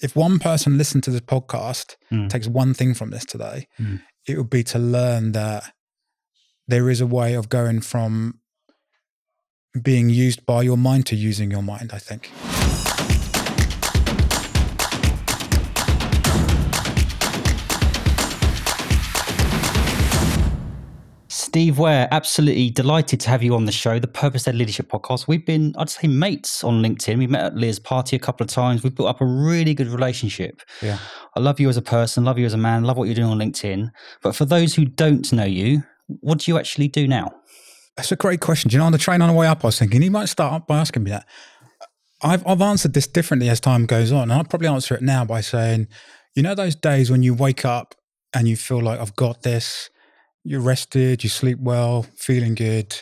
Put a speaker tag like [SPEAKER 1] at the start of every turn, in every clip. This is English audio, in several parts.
[SPEAKER 1] if one person listened to this podcast,
[SPEAKER 2] Mm.
[SPEAKER 1] takes one thing from this today,
[SPEAKER 2] Mm.
[SPEAKER 1] it would be to learn that there is a way of going from being used by your mind to using your mind, I think.
[SPEAKER 2] Steve Ware, absolutely delighted to have you on the show, the Purpose Led Leadership Podcast. We've been, I'd say, mates on LinkedIn. We met at Leah's party a couple of times. We've built up a really good relationship.
[SPEAKER 1] Yeah.
[SPEAKER 2] I love you as a person, love you as a man, love what you're doing on LinkedIn. But for those who don't know you, what do you actually do now?
[SPEAKER 1] That's a great question. Do you know, on the train on the way up, I was thinking he might start up by asking me that. I've, I've answered this differently as time goes on. And I'll probably answer it now by saying, you know, those days when you wake up and you feel like, I've got this, you're rested, you sleep well, feeling good.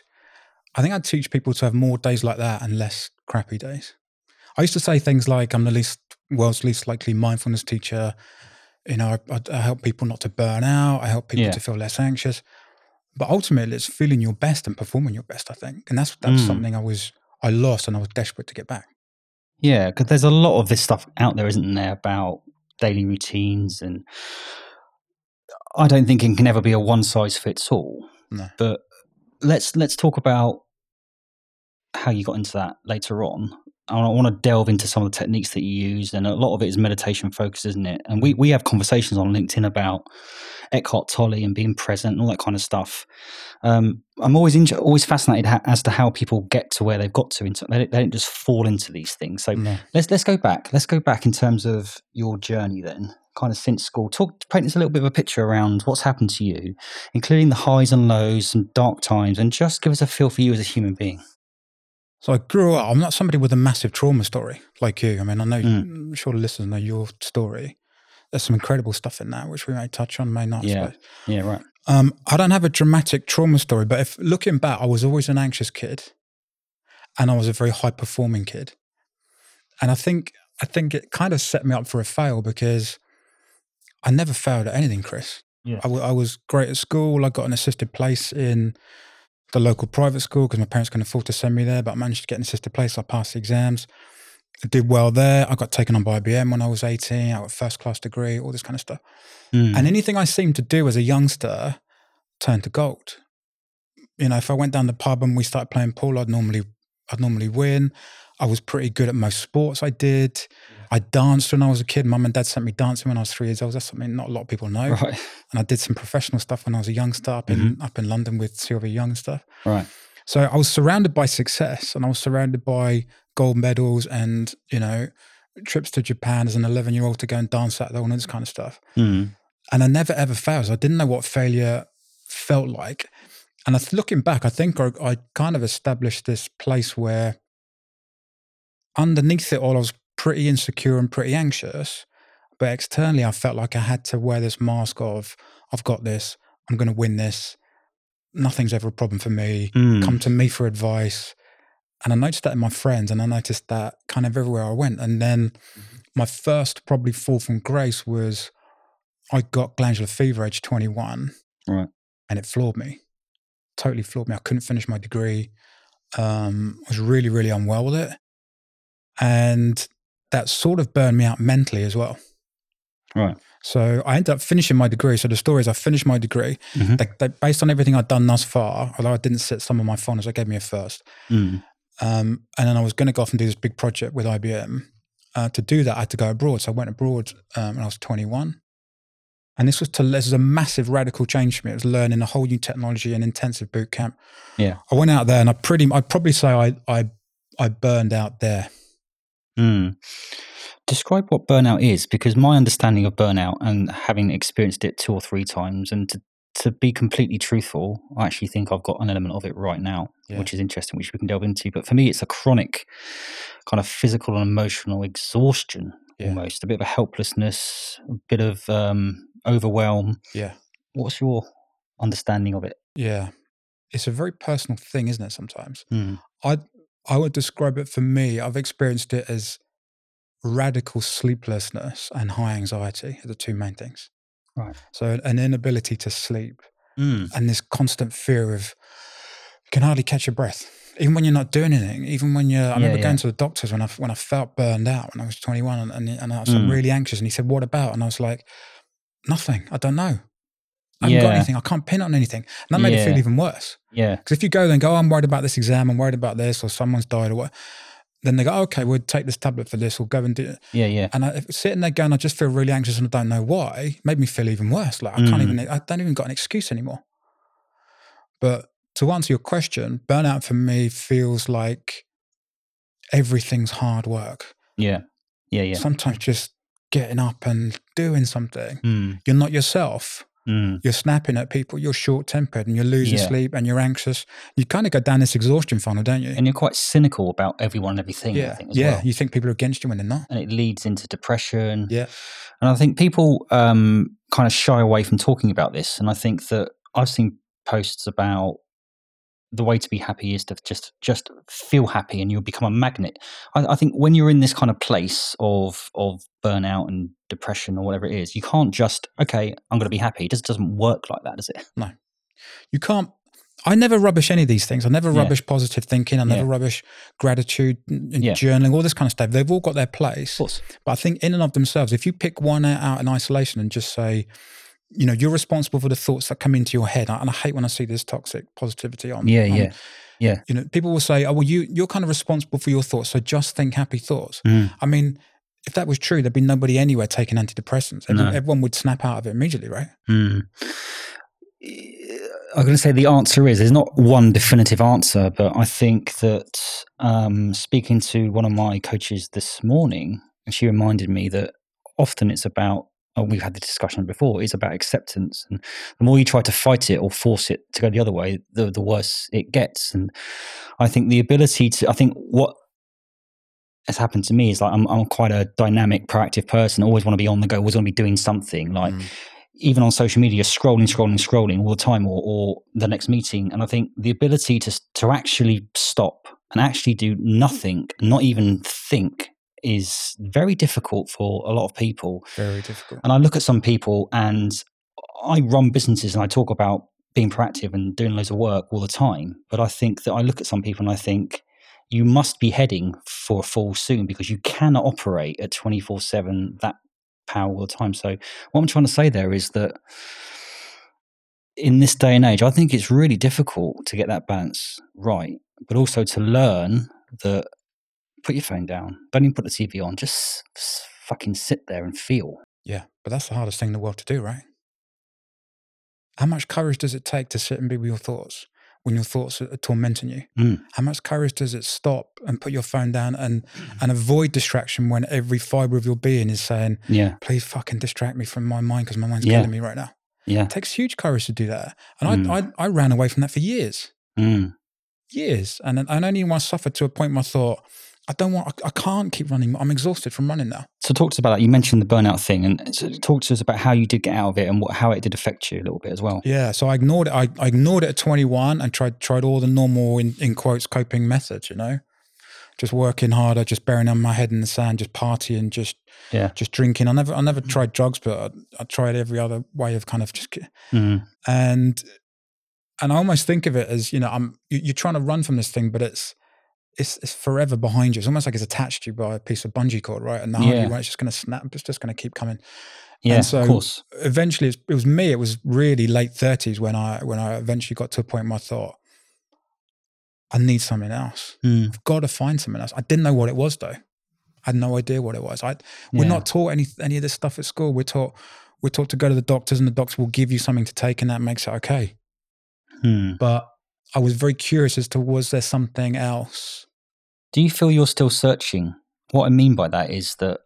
[SPEAKER 1] I think I'd teach people to have more days like that and less crappy days. I used to say things like, I'm the least, world's least likely mindfulness teacher. You know, I, I help people not to burn out, I help people
[SPEAKER 2] Yeah.
[SPEAKER 1] to feel less anxious but ultimately it's feeling your best and performing your best i think and that's that's
[SPEAKER 2] Mm.
[SPEAKER 1] something i was i lost and i was desperate to get back
[SPEAKER 2] Yeah, because there's a lot of this stuff out there, isn't there, about daily routines, and I don't think it can ever be a one size fits all.
[SPEAKER 1] No.
[SPEAKER 2] But let's let's talk about how you got into that later on. I want to delve into some of the techniques that you use, and a lot of it is meditation focused, isn't it? And we we have conversations on LinkedIn about Eckhart Tolle and being present and all that kind of stuff. Um, I'm always inter- always fascinated ha- as to how people get to where they've got to. Into, they, don't, they don't just fall into these things. So
[SPEAKER 1] no.
[SPEAKER 2] let's let's go back. Let's go back in terms of your journey then, kind of since school. Talk paint us a little bit of a picture around what's happened to you, including the highs and lows, and dark times, and just give us a feel for you as a human being.
[SPEAKER 1] so i grew up i'm not somebody with a massive trauma story like you i mean i know
[SPEAKER 2] Mm.
[SPEAKER 1] i'm sure the listeners know your story there's some incredible stuff in that which we may touch on may not
[SPEAKER 2] Yeah. Yeah, right.
[SPEAKER 1] um, i don't have a dramatic trauma story but if looking back i was always an anxious kid and i was a very high performing kid and i think i think it kind of set me up for a fail because i never failed at anything chris
[SPEAKER 2] Yeah.
[SPEAKER 1] I, w- I was great at school. I got an assisted place in the local private school because my parents couldn't afford to send me there, but I managed to get an assisted place. I passed the exams. I did well there. I got taken on by IBM when I was 18. I got a first class degree, all this kind of stuff.
[SPEAKER 2] Mm.
[SPEAKER 1] And anything I seemed to do as a youngster turned to gold. You know, if I went down the pub and we started playing pool, I'd normally I'd normally win. I was pretty good at most sports I did. I danced when I was a kid. Mum and dad sent me dancing when I was three years old. That's something not a lot of people know
[SPEAKER 2] right,
[SPEAKER 1] and I did some professional stuff when I was a youngster up in up in London with Sylvia Young and stuff.
[SPEAKER 2] right.
[SPEAKER 1] So I was surrounded by success, and I was surrounded by gold medals and you know trips to Japan as an eleven year old to go and dance at all and this kind of stuff.
[SPEAKER 2] Mm.
[SPEAKER 1] And I never ever failed. So I didn't know what failure felt like. And looking back, I think I, I kind of established this place where underneath it all, I was pretty insecure and pretty anxious. But externally, I felt like I had to wear this mask of, I've got this, I'm going to win this. Nothing's ever a problem for me.
[SPEAKER 2] Mm.
[SPEAKER 1] Come to me for advice. And I noticed that in my friends, and I noticed that kind of everywhere I went. And then my first probably fall from grace was I got glandular fever age 21.
[SPEAKER 2] Right.
[SPEAKER 1] And it floored me. Totally floored me. I couldn't finish my degree. Um, I was really, really unwell with it. And that sort of burned me out mentally as well.
[SPEAKER 2] Right.
[SPEAKER 1] So I ended up finishing my degree. So the story is I finished my degree.
[SPEAKER 2] Mhm.
[SPEAKER 1] They, they, based on everything I'd done thus far, although I didn't sit some of my finals, they gave me a first.
[SPEAKER 2] Mm.
[SPEAKER 1] Um, and then I was going to go off and do this big project with IBM. Uh, to do that, I had to go abroad. So I went abroad um, when I was 21. And this was to this was a massive radical change for me. It was learning a whole new technology and intensive boot camp.
[SPEAKER 2] Yeah.
[SPEAKER 1] I went out there and I pretty I'd probably say I I I burned out there.
[SPEAKER 2] Mm. Describe what burnout is, because my understanding of burnout and having experienced it two or three times, and to, to be completely truthful, I actually think I've got an element of it right now,
[SPEAKER 1] Yeah.
[SPEAKER 2] which is interesting, which we can delve into. But for me, it's a chronic kind of physical and emotional exhaustion,
[SPEAKER 1] Yeah.
[SPEAKER 2] almost a bit of a helplessness, a bit of um, overwhelm.
[SPEAKER 1] Yeah.
[SPEAKER 2] What's your understanding of it?
[SPEAKER 1] Yeah. It's a very personal thing, isn't it, sometimes?
[SPEAKER 2] Mm.
[SPEAKER 1] I I would describe it for me, I've experienced it as radical sleeplessness and high anxiety are the two main things.
[SPEAKER 2] Right.
[SPEAKER 1] So an inability to sleep
[SPEAKER 2] Mm.
[SPEAKER 1] and this constant fear of you can hardly catch your breath. even when you're not doing anything, even when you're, I remember
[SPEAKER 2] yeah.
[SPEAKER 1] going to the doctors when I, when I felt burned out when I was 21 and, and, and I was
[SPEAKER 2] Mm.
[SPEAKER 1] really anxious. And he said, What about? And I was like, Nothing. I don't know. I haven't got anything. I can't pin on anything. And that made it feel even worse.
[SPEAKER 2] Yeah.
[SPEAKER 1] Because if you go then go, oh, I'm worried about this exam, I'm worried about this, or someone's died, or what, then they go, okay, we'll take this tablet for this, we'll go and do it.
[SPEAKER 2] Yeah. Yeah.
[SPEAKER 1] And I, sitting there going, I just feel really anxious and I don't know why, made me feel even worse. Like I can't
[SPEAKER 2] Mm.
[SPEAKER 1] even, I don't even got an excuse anymore. But to answer your question, burnout for me feels like everything's hard work.
[SPEAKER 2] Yeah. Yeah. Yeah.
[SPEAKER 1] Sometimes just getting up and doing something.
[SPEAKER 2] Mm.
[SPEAKER 1] You're not yourself.
[SPEAKER 2] Mm.
[SPEAKER 1] You're snapping at people. You're short tempered and you're losing
[SPEAKER 2] Yeah.
[SPEAKER 1] sleep and you're anxious. You kind of go down this exhaustion funnel, don't you?
[SPEAKER 2] And you're quite cynical about everyone and everything. I
[SPEAKER 1] yeah.
[SPEAKER 2] think as
[SPEAKER 1] Yeah.
[SPEAKER 2] well.
[SPEAKER 1] You think people are against you when they're not.
[SPEAKER 2] and it leads into depression.
[SPEAKER 1] Yeah.
[SPEAKER 2] And I think people um, kind of shy away from talking about this. And I think that I've seen posts about the way to be happy is to just just feel happy, and you'll become a magnet. I, I think when you're in this kind of place of of burnout and depression or whatever it is, you can't just okay, I'm going to be happy. It just doesn't work like that, does it?
[SPEAKER 1] No you can't. I never rubbish any of these things. I never
[SPEAKER 2] Yeah.
[SPEAKER 1] rubbish positive thinking. I never
[SPEAKER 2] Yeah.
[SPEAKER 1] rubbish gratitude and
[SPEAKER 2] Yeah.
[SPEAKER 1] journaling, all this kind of stuff. They've all got their place. But I think in and of themselves, if you pick one out in isolation and just say, you know, you're responsible for the thoughts that come into your head. And I hate when I see this toxic positivity on.
[SPEAKER 2] Yeah,
[SPEAKER 1] on-
[SPEAKER 2] yeah, yeah.
[SPEAKER 1] You know, people will say, oh, well, you, you're kind of responsible for your thoughts. So just think happy thoughts.
[SPEAKER 2] Mm.
[SPEAKER 1] I mean, if that was true, there'd be nobody anywhere taking antidepressants.
[SPEAKER 2] No.
[SPEAKER 1] Everyone would snap out of it immediately, right?
[SPEAKER 2] Mm. I'm going to say the answer is there's not one definitive answer, but I think that um, speaking to one of my coaches this morning, and she reminded me that often it's about. Oh, we've had the discussion before. is about acceptance, and the more you try to fight it or force it to go the other way, the the worse it gets. And I think the ability to, I think what has happened to me is like I'm I'm quite a dynamic, proactive person. Always want to be on the go. Always want to be doing something. Like
[SPEAKER 1] Mm.
[SPEAKER 2] even on social media, scrolling, scrolling, scrolling all the time, or, or the next meeting. And I think the ability to to actually stop and actually do nothing, not even think, is very difficult for a lot of people.
[SPEAKER 1] Very difficult.
[SPEAKER 2] And I look at some people, and I run businesses, and I talk about being proactive and doing loads of work all the time. But I think that I look at some people, and I think you must be heading for a fall soon because you cannot operate at twenty four seven that power all the time. So what I'm trying to say there is that in this day and age, I think it's really difficult to get that balance right, but also to learn that put your phone down, don't even put the TV on, just fucking sit there and feel.
[SPEAKER 1] Yeah, but that's the hardest thing in the world to do, right? How much courage does it take to sit and be with your thoughts when your thoughts are tormenting you?
[SPEAKER 2] Mm.
[SPEAKER 1] How much courage does it stop and put your phone down and and avoid distraction when every fiber of your being is saying,
[SPEAKER 2] Yeah,
[SPEAKER 1] "Please fucking distract me from my mind because my mind's
[SPEAKER 2] Yeah.
[SPEAKER 1] killing me right now."
[SPEAKER 2] yeah,
[SPEAKER 1] It takes huge courage to do that, and
[SPEAKER 2] Mm.
[SPEAKER 1] I, I I ran away from that for years,
[SPEAKER 2] mm.
[SPEAKER 1] years, and and only when I suffered to a point where I thought, "I don't want, I, I can't keep running. I'm exhausted from running now."
[SPEAKER 2] So talk to us about that. You mentioned the burnout thing, and so talk to us about how you did get out of it and what, how it did affect you a little bit as well.
[SPEAKER 1] Yeah, so I ignored it. I, I ignored it at 21 and tried tried all the normal in, in quotes coping methods. You know, just working harder, just burying my head in the sand, just partying, just
[SPEAKER 2] Yeah.
[SPEAKER 1] just drinking. I never I never tried drugs, but I, I tried every other way of kind of just
[SPEAKER 2] Mm.
[SPEAKER 1] and and I almost think of it as you know I'm you, you're trying to run from this thing, but it's it's it's forever behind you. It's almost like it's attached to you by a piece of bungee cord, right? And the harder
[SPEAKER 2] Yeah.
[SPEAKER 1] you run, it's just going to snap. It's just going to keep coming
[SPEAKER 2] Yeah,
[SPEAKER 1] so-
[SPEAKER 2] of course.
[SPEAKER 1] eventually it was me it was really late 30s when i when i eventually got to a point where i thought i need something else
[SPEAKER 2] Mm.
[SPEAKER 1] i've got to find something else i didn't know what it was though i had no idea what it was i we're
[SPEAKER 2] Yeah.
[SPEAKER 1] not taught any any of this stuff at school we're taught we're taught to go to the doctors and the doctor will give you something to take and that makes it okay
[SPEAKER 2] Mm.
[SPEAKER 1] but i was very curious as to was there something else
[SPEAKER 2] Do you feel you're still searching? What I mean by that is that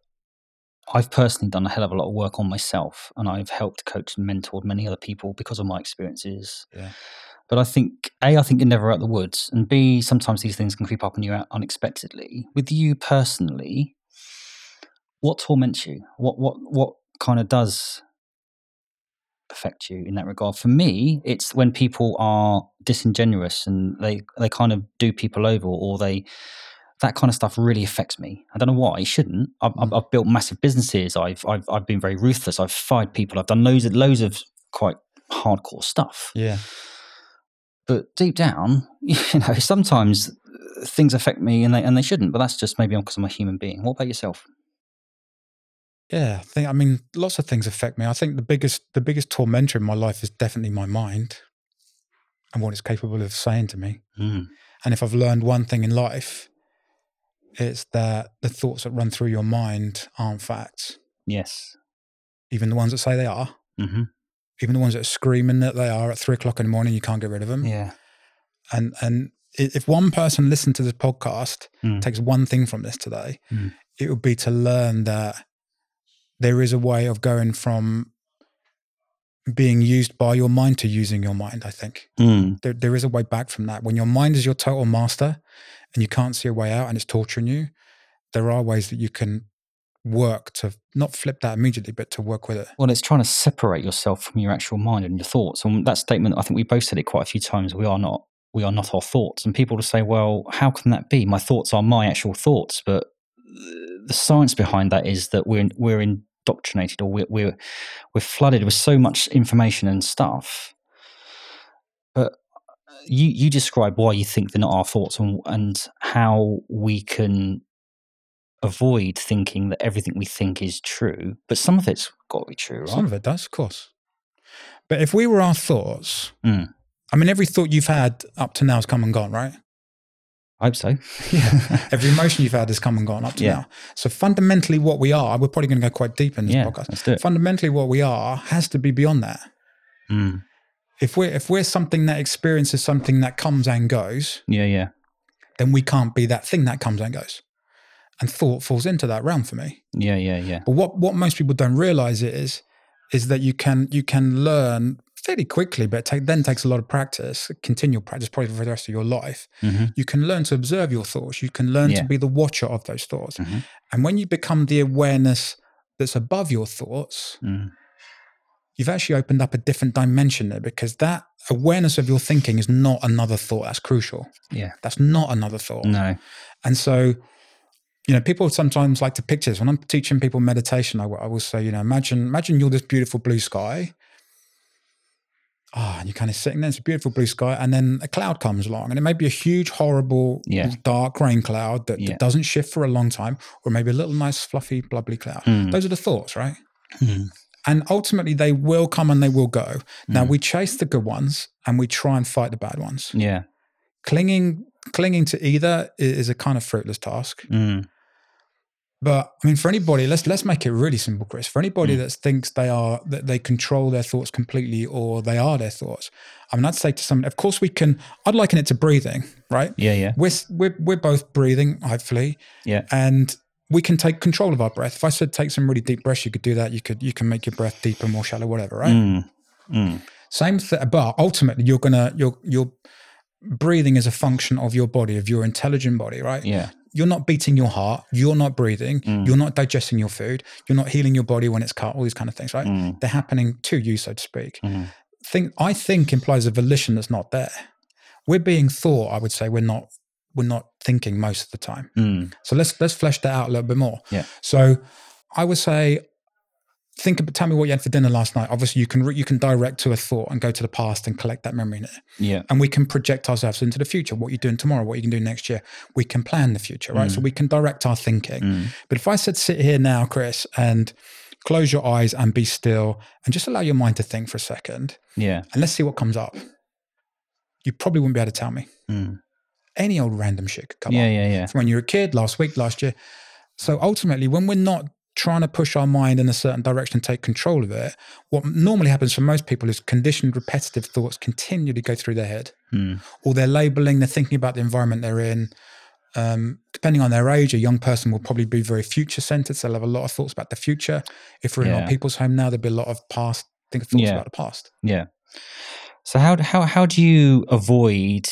[SPEAKER 2] I've personally done a hell of a lot of work on myself and I've helped coach and mentored many other people because of my experiences.
[SPEAKER 1] Yeah.
[SPEAKER 2] But I think, A, I think you're never out of the woods. And B, sometimes these things can creep up on you unexpectedly. With you personally, what torments you? What what what kind of does affect you in that regard? For me, it's when people are disingenuous and they, they kind of do people over or they that kind of stuff really affects me. I don't know why. It shouldn't. I've, I've, mm. I've built massive businesses. I've, I've I've been very ruthless. I've fired people. I've done loads of loads of quite hardcore stuff.
[SPEAKER 1] yeah
[SPEAKER 2] But deep down, you know, sometimes things affect me and they and they shouldn't. But that's just maybe because I'm a human being. What about yourself?
[SPEAKER 1] Yeah, I think I mean lots of things affect me. I think the biggest the biggest tormentor in my life is definitely my mind and what it's capable of saying to me.
[SPEAKER 2] Mm.
[SPEAKER 1] And if I've learned one thing in life, it's that the thoughts that run through your mind aren't facts.
[SPEAKER 2] Yes.
[SPEAKER 1] Even the ones that say they are,
[SPEAKER 2] hmm
[SPEAKER 1] even the ones that are screaming that they are at three o'clock in the morning, you can't get rid of them.
[SPEAKER 2] Yeah.
[SPEAKER 1] And and if one person listened to this podcast,
[SPEAKER 2] Mm.
[SPEAKER 1] takes one thing from this today,
[SPEAKER 2] Mm.
[SPEAKER 1] it would be to learn that there is a way of going from being used by your mind to using your mind. I think
[SPEAKER 2] Mm.
[SPEAKER 1] there, there is a way back from that. When your mind is your total master and you can't see a way out and it's torturing you, there are ways that you can work to not flip that immediately, but to work with it.
[SPEAKER 2] Well, it's trying to separate yourself from your actual mind and your thoughts. And that statement, I think we both said it quite a few times. We are not. We are not our thoughts. And people will say, "Well, how can that be? My thoughts are my actual thoughts." But the science behind that is that we're we're indoctrinated, or we're we're, we're flooded with so much information and stuff. But you you describe why you think they're not our thoughts and, and how we can avoid thinking that everything we think is true. But some of it's got to be true, right?
[SPEAKER 1] Some of it does, of course. But if we were our thoughts,
[SPEAKER 2] Mm.
[SPEAKER 1] I mean, every thought you've had up to now has come and gone, right?
[SPEAKER 2] I hope so.
[SPEAKER 1] Yeah. every emotion you've had has come and gone up to
[SPEAKER 2] Yeah.
[SPEAKER 1] now. So fundamentally, what we are, we're probably going to go quite deep in this
[SPEAKER 2] yeah,
[SPEAKER 1] podcast.
[SPEAKER 2] let's do it.
[SPEAKER 1] Fundamentally, what we are has to be beyond that.
[SPEAKER 2] Mm.
[SPEAKER 1] If we're if we're something that experiences something that comes and goes,
[SPEAKER 2] Yeah, yeah,
[SPEAKER 1] then we can't be that thing that comes and goes. And thought falls into that realm for me.
[SPEAKER 2] yeah, yeah, yeah.
[SPEAKER 1] But what what most people don't realize is is that you can you can learn fairly quickly, but take, then takes a lot of practice, continual practice, probably for the rest of your life.
[SPEAKER 2] hmm
[SPEAKER 1] You can learn to observe your thoughts. You can learn
[SPEAKER 2] Yeah.
[SPEAKER 1] to be the watcher of those thoughts.
[SPEAKER 2] Mhm.
[SPEAKER 1] And when you become the awareness that's above your thoughts,
[SPEAKER 2] Mm.
[SPEAKER 1] you've actually opened up a different dimension there because that awareness of your thinking is not another thought. That's crucial.
[SPEAKER 2] Yeah.
[SPEAKER 1] That's not another thought.
[SPEAKER 2] No.
[SPEAKER 1] And so, you know, people sometimes like to picture this. When I'm teaching people meditation, I will say, you know, imagine, imagine you're this beautiful blue sky. Ah, and you're kind of sitting there, it's a beautiful blue sky, and then a cloud comes along, and it may be a huge, horrible,
[SPEAKER 2] Yeah.
[SPEAKER 1] dark rain cloud that,
[SPEAKER 2] Yeah.
[SPEAKER 1] that doesn't shift for a long time, or maybe a little nice, fluffy, bubbly cloud.
[SPEAKER 2] Mm.
[SPEAKER 1] Those are the thoughts, right?
[SPEAKER 2] Mm.
[SPEAKER 1] And ultimately, they will come and they will go. Now,
[SPEAKER 2] Mm.
[SPEAKER 1] we chase the good ones and we try and fight the bad ones.
[SPEAKER 2] Yeah.
[SPEAKER 1] Clinging, clinging to either is a kind of fruitless task. But I mean, for anybody, let's let's make it really simple, Chris. For anybody
[SPEAKER 2] Mm.
[SPEAKER 1] that thinks they are that they control their thoughts completely or they are their thoughts, I mean, I'd say to someone, of course, we can. I'd liken it to breathing, right?
[SPEAKER 2] Yeah, yeah,
[SPEAKER 1] We're we're we're both breathing, hopefully,
[SPEAKER 2] yeah.
[SPEAKER 1] and we can take control of our breath. If I said take some really deep breaths, you could do that. You could you can make your breath deeper, more shallow, whatever, right?
[SPEAKER 2] Mm. Mm.
[SPEAKER 1] Same thing, but ultimately, you're gonna you're you're breathing is a function of your body, of your intelligent body, right?
[SPEAKER 2] Yeah.
[SPEAKER 1] You're not beating your heart. You're not breathing.
[SPEAKER 2] Mm.
[SPEAKER 1] You're not digesting your food. You're not healing your body when it's cut. All these kind of things, right?
[SPEAKER 2] Mm.
[SPEAKER 1] They're happening to you, so to speak.
[SPEAKER 2] Mhm.
[SPEAKER 1] Think I think implies a volition that's not there. We're being thought. I would say we're not. We're not thinking most of the time.
[SPEAKER 2] Mm.
[SPEAKER 1] So let's let's flesh that out a little bit more.
[SPEAKER 2] Yeah.
[SPEAKER 1] So I would say, think about. Tell me what you had for dinner last night. Obviously, you can you can direct to a thought and go to the past and collect that memory in it
[SPEAKER 2] Yeah.
[SPEAKER 1] and we can project ourselves into the future what you're doing tomorrow what you can do next year we can plan the future right so we can direct our thinking
[SPEAKER 2] Mm.
[SPEAKER 1] but if i said sit here now chris and close your eyes and be still and just allow your mind to think for a second
[SPEAKER 2] Yeah.
[SPEAKER 1] and let's see what comes up you probably wouldn't be able to tell me
[SPEAKER 2] Mm.
[SPEAKER 1] any old random shit could come
[SPEAKER 2] Yeah,
[SPEAKER 1] up
[SPEAKER 2] yeah, yeah.
[SPEAKER 1] from when you were a kid last week last year so ultimately when we're not trying to push our mind in a certain direction and take control of it what normally happens for most people is conditioned repetitive thoughts continually go through their head
[SPEAKER 2] Mm.
[SPEAKER 1] or they're labeling, they're thinking about the environment they're in. Um, depending on their age, a young person will probably be very future centered. So they'll have a lot of thoughts about the future. If we're in
[SPEAKER 2] Yeah.
[SPEAKER 1] our people's home now, there'll be a lot of past think thoughts
[SPEAKER 2] Yeah.
[SPEAKER 1] about the past.
[SPEAKER 2] Yeah. So how how how do you avoid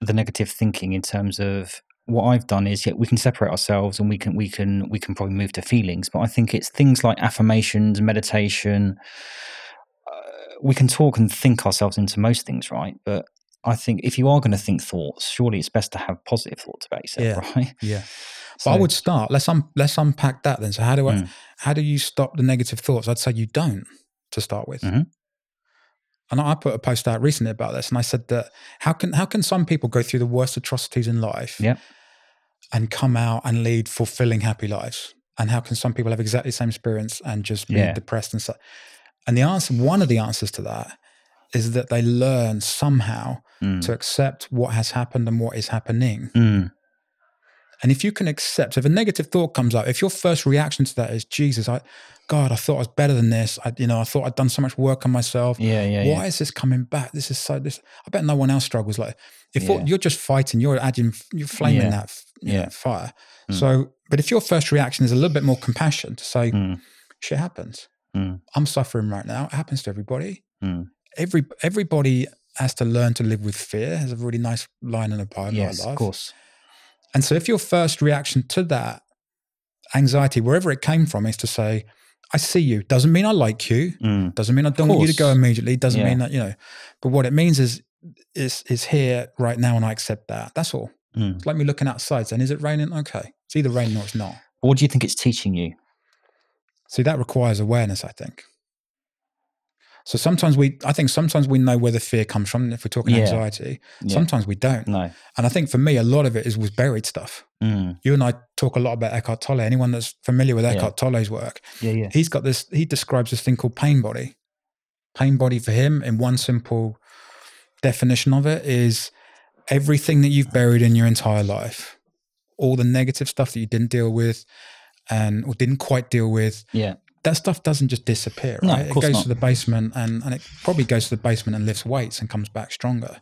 [SPEAKER 2] the negative thinking in terms of what I've done is yeah we can separate ourselves and we can we can we can probably move to feelings, but I think it's things like affirmations, meditation. Uh, we can talk and think ourselves into most things, right? But I think if you are going to think thoughts, surely it's best to have positive thoughts about yourself, right?
[SPEAKER 1] Yeah. But I would start. Let's un- let's unpack that then. So how do I
[SPEAKER 2] Mm.
[SPEAKER 1] how do you stop the negative thoughts? I'd say you don't to start with. And I put a post out recently about this, and I said that how can how can some people go through the worst atrocities in life,
[SPEAKER 2] Yeah.
[SPEAKER 1] and come out and lead fulfilling, happy lives, and how can some people have exactly the same experience and just be
[SPEAKER 2] Yeah.
[SPEAKER 1] depressed and stuff? And the answer, one of the answers to that, is that they learn somehow
[SPEAKER 2] Mm.
[SPEAKER 1] to accept what has happened and what is happening.
[SPEAKER 2] Mm.
[SPEAKER 1] And if you can accept, if a negative thought comes up, if your first reaction to that is, Jesus, I, God, I thought I was better than this. I, you know, I thought I'd done so much work on myself.
[SPEAKER 2] Yeah, yeah,
[SPEAKER 1] Why
[SPEAKER 2] yeah.
[SPEAKER 1] is this coming back? This is so. This. I bet no one else struggles like. If
[SPEAKER 2] Yeah.
[SPEAKER 1] you're just fighting, you're adding, you're flaming
[SPEAKER 2] Yeah.
[SPEAKER 1] that you know,
[SPEAKER 2] Yeah.
[SPEAKER 1] fire.
[SPEAKER 2] Mm.
[SPEAKER 1] So, but if your first reaction is a little bit more compassion to say,
[SPEAKER 2] Mm.
[SPEAKER 1] shit happens.
[SPEAKER 2] Mm.
[SPEAKER 1] I'm suffering right now. It happens to everybody.
[SPEAKER 2] Mm.
[SPEAKER 1] Every everybody has to learn to live with fear. Has a really nice line in a poem
[SPEAKER 2] Yes, of course.
[SPEAKER 1] And so, if your first reaction to that anxiety, wherever it came from, is to say, I see you, doesn't mean I like you,
[SPEAKER 2] Mm.
[SPEAKER 1] doesn't mean I don't want you to go immediately, doesn't
[SPEAKER 2] Yeah.
[SPEAKER 1] mean that, you know, but what it means is, is, is here right now and I accept that. That's all.
[SPEAKER 2] Mm.
[SPEAKER 1] It's like me looking outside saying, is it raining? Okay. It's either raining or it's not.
[SPEAKER 2] What do you think it's teaching you?
[SPEAKER 1] See, that requires awareness, I think. So sometimes we, I think sometimes we know where the fear comes from. If we're talking
[SPEAKER 2] Yeah.
[SPEAKER 1] anxiety,
[SPEAKER 2] Yeah.
[SPEAKER 1] sometimes we don't.
[SPEAKER 2] No.
[SPEAKER 1] And I think for me, a lot of it is was buried stuff.
[SPEAKER 2] Mm.
[SPEAKER 1] You and I talk a lot about Eckhart Tolle. Anyone that's familiar with
[SPEAKER 2] Yeah.
[SPEAKER 1] Eckhart Tolle's work,
[SPEAKER 2] Yeah, yeah.
[SPEAKER 1] he's got this, he describes this thing called pain body. Pain body for him, in one simple definition of it, is everything that you've buried in your entire life, all the negative stuff that you didn't deal with and or didn't quite deal with,
[SPEAKER 2] Yeah.
[SPEAKER 1] That stuff doesn't just disappear,
[SPEAKER 2] No,
[SPEAKER 1] right?
[SPEAKER 2] of
[SPEAKER 1] it goes
[SPEAKER 2] not.
[SPEAKER 1] to the basement and, and it probably goes to the basement and lifts weights and comes back stronger.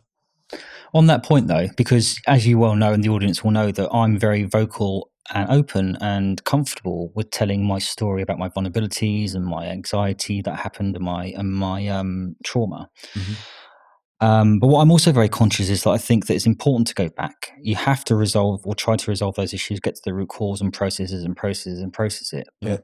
[SPEAKER 2] On that point, though, because as you well know, and the audience will know that I'm very vocal and open and comfortable with telling my story about my vulnerabilities and my anxiety that happened and my and my um, trauma.
[SPEAKER 1] Mhm.
[SPEAKER 2] Um, but what I'm also very conscious is that I think that it's important to go back. You have to resolve or try to resolve those issues, get to the root cause and processes and processes and process it.
[SPEAKER 1] Yeah.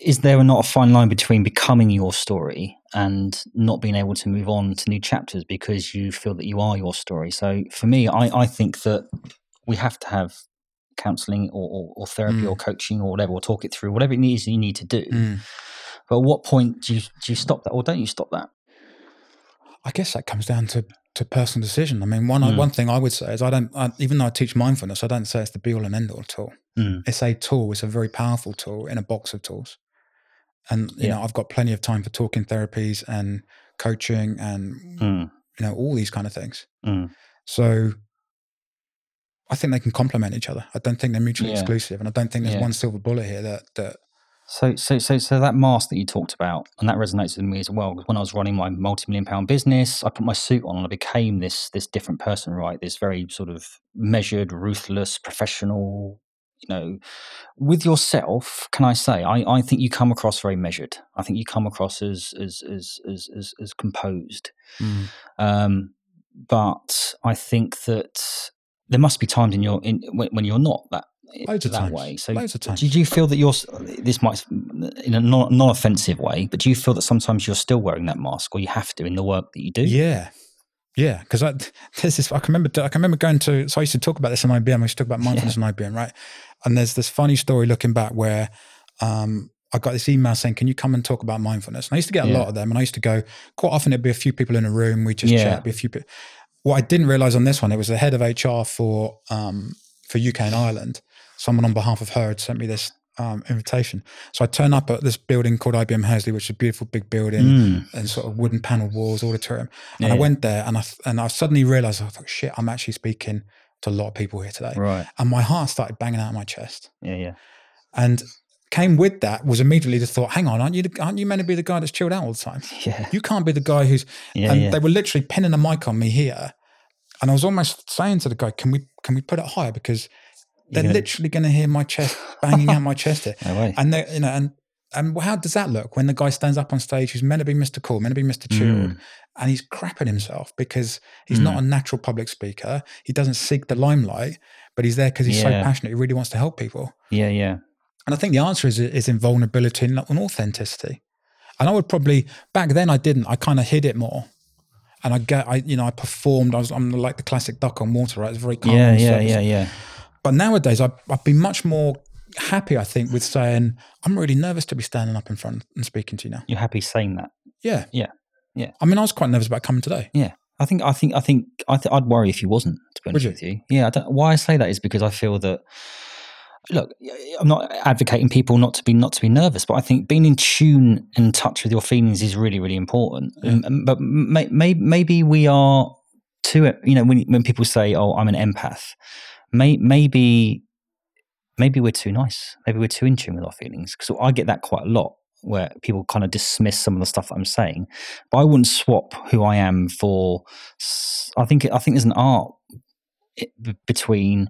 [SPEAKER 2] Is there not a fine line between becoming your story and not being able to move on to new chapters because you feel that you are your story? So for me, I, I think that we have to have counseling or, or, or therapy
[SPEAKER 1] Mm.
[SPEAKER 2] or coaching or whatever, or talk it through, whatever it is you need to do.
[SPEAKER 1] Mm.
[SPEAKER 2] But at what point do you, do you stop that or don't you stop that?
[SPEAKER 1] I guess that comes down to to personal decision. I mean, one
[SPEAKER 2] Mm.
[SPEAKER 1] one thing I would say is I don't, I, even though I teach mindfulness, I don't say it's the be all and end all tool.
[SPEAKER 2] Mm.
[SPEAKER 1] It's a tool. It's a very powerful tool in a box of tools. And you
[SPEAKER 2] Yeah.
[SPEAKER 1] know, I've got plenty of time for talking therapies and coaching and
[SPEAKER 2] Mm.
[SPEAKER 1] you know all these kind of things.
[SPEAKER 2] Mm.
[SPEAKER 1] So I think they can complement each other. I don't think they're mutually
[SPEAKER 2] Yeah.
[SPEAKER 1] exclusive, and I don't think there's
[SPEAKER 2] Yeah.
[SPEAKER 1] one silver bullet here that that
[SPEAKER 2] So, so, so, so that mask that you talked about, and that resonates with me as well. 'cause When I was running my multi-million pound business, I put my suit on and I became this this different person, right? This very sort of measured, ruthless, professional. You know, with yourself, can I say, I, I think you come across very measured. I think you come across as as as as as, as composed. Um, but I think that there must be times in your in when, when you're not that
[SPEAKER 1] Loads of
[SPEAKER 2] that
[SPEAKER 1] times.
[SPEAKER 2] way. So
[SPEAKER 1] Loads of times.
[SPEAKER 2] did you feel that you're this might in a non, non-offensive way, but do you feel that sometimes you're still wearing that mask, or you have to in the work that you do?
[SPEAKER 1] Yeah. Yeah, because I this is I can remember I can remember going to so I used to talk about this in IBM. I used to talk about mindfulness in IBM, right? And there's this funny story looking back where um, I got this email saying, "Can you come and talk about mindfulness?" And I used to get a
[SPEAKER 2] Yeah.
[SPEAKER 1] lot of them, and I used to go quite often. It'd be a few people in a room. We just
[SPEAKER 2] Yeah.
[SPEAKER 1] chat. Be a few. pe- What I didn't realize on this one, it was the head of HR for um, for UK and Ireland. Someone on behalf of her had sent me this um, invitation. So I turn up at this building called IBM Hursley, which is a beautiful big building
[SPEAKER 2] Mm.
[SPEAKER 1] and sort of wooden panel walls, auditorium. And
[SPEAKER 2] Yeah,
[SPEAKER 1] I went there and I and I suddenly realized I thought, shit, I'm actually speaking to a lot of people here today.
[SPEAKER 2] Right.
[SPEAKER 1] And my heart started banging out of my chest.
[SPEAKER 2] Yeah. Yeah.
[SPEAKER 1] And came with that was immediately the thought, hang on, aren't you the, aren't you meant to be the guy that's chilled out all the time?
[SPEAKER 2] Yeah.
[SPEAKER 1] You can't be the guy who's
[SPEAKER 2] Yeah.
[SPEAKER 1] and
[SPEAKER 2] yeah.
[SPEAKER 1] they were literally pinning a mic on me here. And I was almost saying to the guy, Can we can we put it higher? Because they're
[SPEAKER 2] gonna-
[SPEAKER 1] literally gonna hear my chest banging out my chest here.
[SPEAKER 2] no way.
[SPEAKER 1] And they you know, and and how does that look when the guy stands up on stage who's meant to be Mr. Cool, meant to be Mr. Chilled,
[SPEAKER 2] Mm.
[SPEAKER 1] and he's crapping himself because he's not a natural public speaker. He doesn't seek the limelight, but he's there because he's so passionate. He really wants to help people.
[SPEAKER 2] Yeah. Yeah.
[SPEAKER 1] And I think the answer is is in vulnerability and, authenticity. And I would probably back then I didn't. I kind of hid it more. And I get, I you know, I performed. I was, I'm like the classic duck on water, right? It's very calm.
[SPEAKER 2] Yeah. Yeah. Yeah. Yeah.
[SPEAKER 1] But nowadays, I'd, I'd be much more happy, I think, with saying, I'm really nervous to be standing up in front and speaking to you now.
[SPEAKER 2] You're happy saying that.
[SPEAKER 1] Yeah.
[SPEAKER 2] Yeah. Yeah.
[SPEAKER 1] I mean, I was quite nervous about coming today. Yeah.
[SPEAKER 2] I think I think I think I th- I'd worry if you wasn't. To be
[SPEAKER 1] Would
[SPEAKER 2] honest with you, yeah. I don't, why I say that is because I feel that look, I'm not advocating people not to be not to be nervous, but I think being in tune and touch with your feelings is really really important.
[SPEAKER 1] Yeah.
[SPEAKER 2] Um, um, but may, may, maybe we are too. You know, when when people say, "Oh, I'm an empath," may, maybe maybe we're too nice. Maybe we're too in tune with our feelings. Because I get that quite a lot, where people kind of dismiss some of the stuff that I'm saying. But I wouldn't swap who I am for. I think I think there's an art between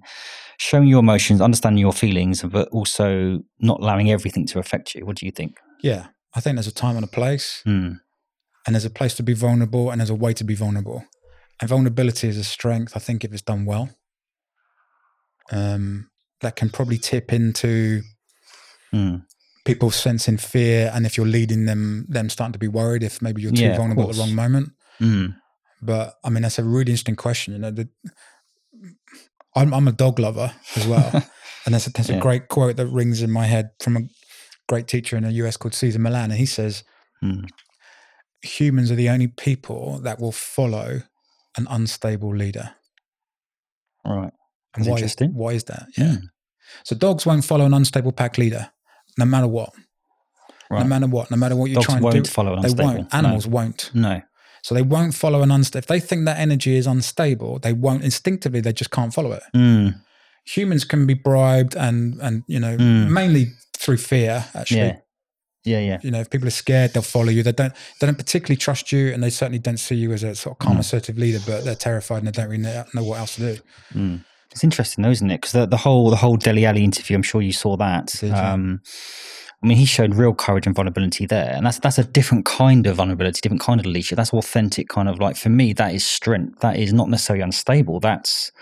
[SPEAKER 2] showing your emotions, understanding your feelings, but also not allowing everything to affect you. What do you think?
[SPEAKER 1] Yeah. I think there's a time and a place,
[SPEAKER 2] Hmm.
[SPEAKER 1] and there's a place to be vulnerable, and there's a way to be vulnerable. And vulnerability is a strength, I think, if it's done well. Um, that can probably tip into
[SPEAKER 2] Hmm.
[SPEAKER 1] people sensing fear, and if you're leading them, them starting to be worried if maybe you're too
[SPEAKER 2] Yeah,
[SPEAKER 1] vulnerable at the wrong moment.
[SPEAKER 2] Hmm.
[SPEAKER 1] But I mean, that's a really interesting question. You know, the, I'm, I'm a dog lover as well, and there's a, there's
[SPEAKER 2] Yeah.
[SPEAKER 1] a great quote that rings in my head from a great teacher in the US called Cesar Millan, and he says,
[SPEAKER 2] Hmm.
[SPEAKER 1] "Humans are the only people that will follow an unstable leader."
[SPEAKER 2] Right.
[SPEAKER 1] And
[SPEAKER 2] That's
[SPEAKER 1] why is, why is that? Yeah.
[SPEAKER 2] Hmm.
[SPEAKER 1] So dogs won't follow an unstable pack leader, no matter what.
[SPEAKER 2] Right.
[SPEAKER 1] No matter what. No matter what you
[SPEAKER 2] Dogs
[SPEAKER 1] try and
[SPEAKER 2] won't
[SPEAKER 1] do,
[SPEAKER 2] follow an
[SPEAKER 1] they
[SPEAKER 2] unstable.
[SPEAKER 1] won't. Animals won't.
[SPEAKER 2] No. no.
[SPEAKER 1] So they won't follow an unstable. If they think that energy is unstable, they won't instinctively. They just can't follow it.
[SPEAKER 2] Hmm.
[SPEAKER 1] Humans can be bribed, and and you know
[SPEAKER 2] Mm.
[SPEAKER 1] mainly through fear. Actually,
[SPEAKER 2] Yeah. Yeah. Yeah.
[SPEAKER 1] you know if people are scared, they'll follow you. They don't they don't particularly trust you, and they certainly don't see you as a sort of calm,
[SPEAKER 2] Mm.
[SPEAKER 1] assertive leader. But they're terrified and they don't really know, know what else to do.
[SPEAKER 2] Mm. It's interesting, though, isn't it? Because the, the whole the whole Dele Alli interview, I'm sure you saw that. Um, I mean, he showed real courage and vulnerability there, and that's that's a different kind of vulnerability, different kind of leadership. That's authentic, kind of like for me, that is strength. That is not necessarily unstable. That's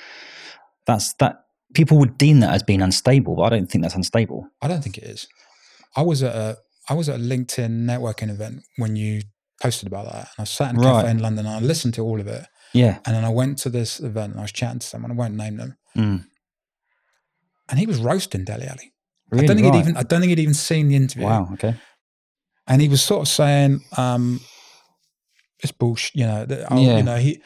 [SPEAKER 2] that's that people would deem that as being unstable, but I don't think that's unstable.
[SPEAKER 1] I don't think it is. I was at a I was at a LinkedIn networking event when you posted about that, and I sat in a
[SPEAKER 2] Right.
[SPEAKER 1] cafe in London and I listened to all of it,
[SPEAKER 2] Yeah.
[SPEAKER 1] and then I went to this event and I was chatting to someone. I won't name them,
[SPEAKER 2] Mm.
[SPEAKER 1] and he was roasting Dele Alli.
[SPEAKER 2] Really?
[SPEAKER 1] I don't think
[SPEAKER 2] Right.
[SPEAKER 1] he'd even I don't think he'd even seen the interview.
[SPEAKER 2] Wow. Okay.
[SPEAKER 1] and he was sort of saying, um, "It's bullshit." You know, that, oh,
[SPEAKER 2] Yeah.
[SPEAKER 1] you know, he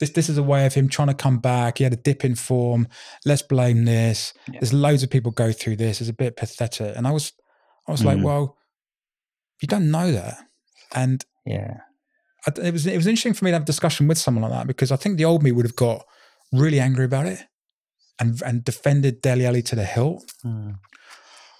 [SPEAKER 1] this this is a way of him trying to come back. He had a dip in form. Let's blame this.
[SPEAKER 2] Yeah.
[SPEAKER 1] There's loads of people go through this. It's a bit pathetic. And I was, I was like,
[SPEAKER 2] Mm.
[SPEAKER 1] well, you don't know that. And
[SPEAKER 2] Yeah.
[SPEAKER 1] It was it was interesting for me to have a discussion with someone like that because I think the old me would have got really angry about it and and defended Dele Alli to the hilt.
[SPEAKER 2] Mm.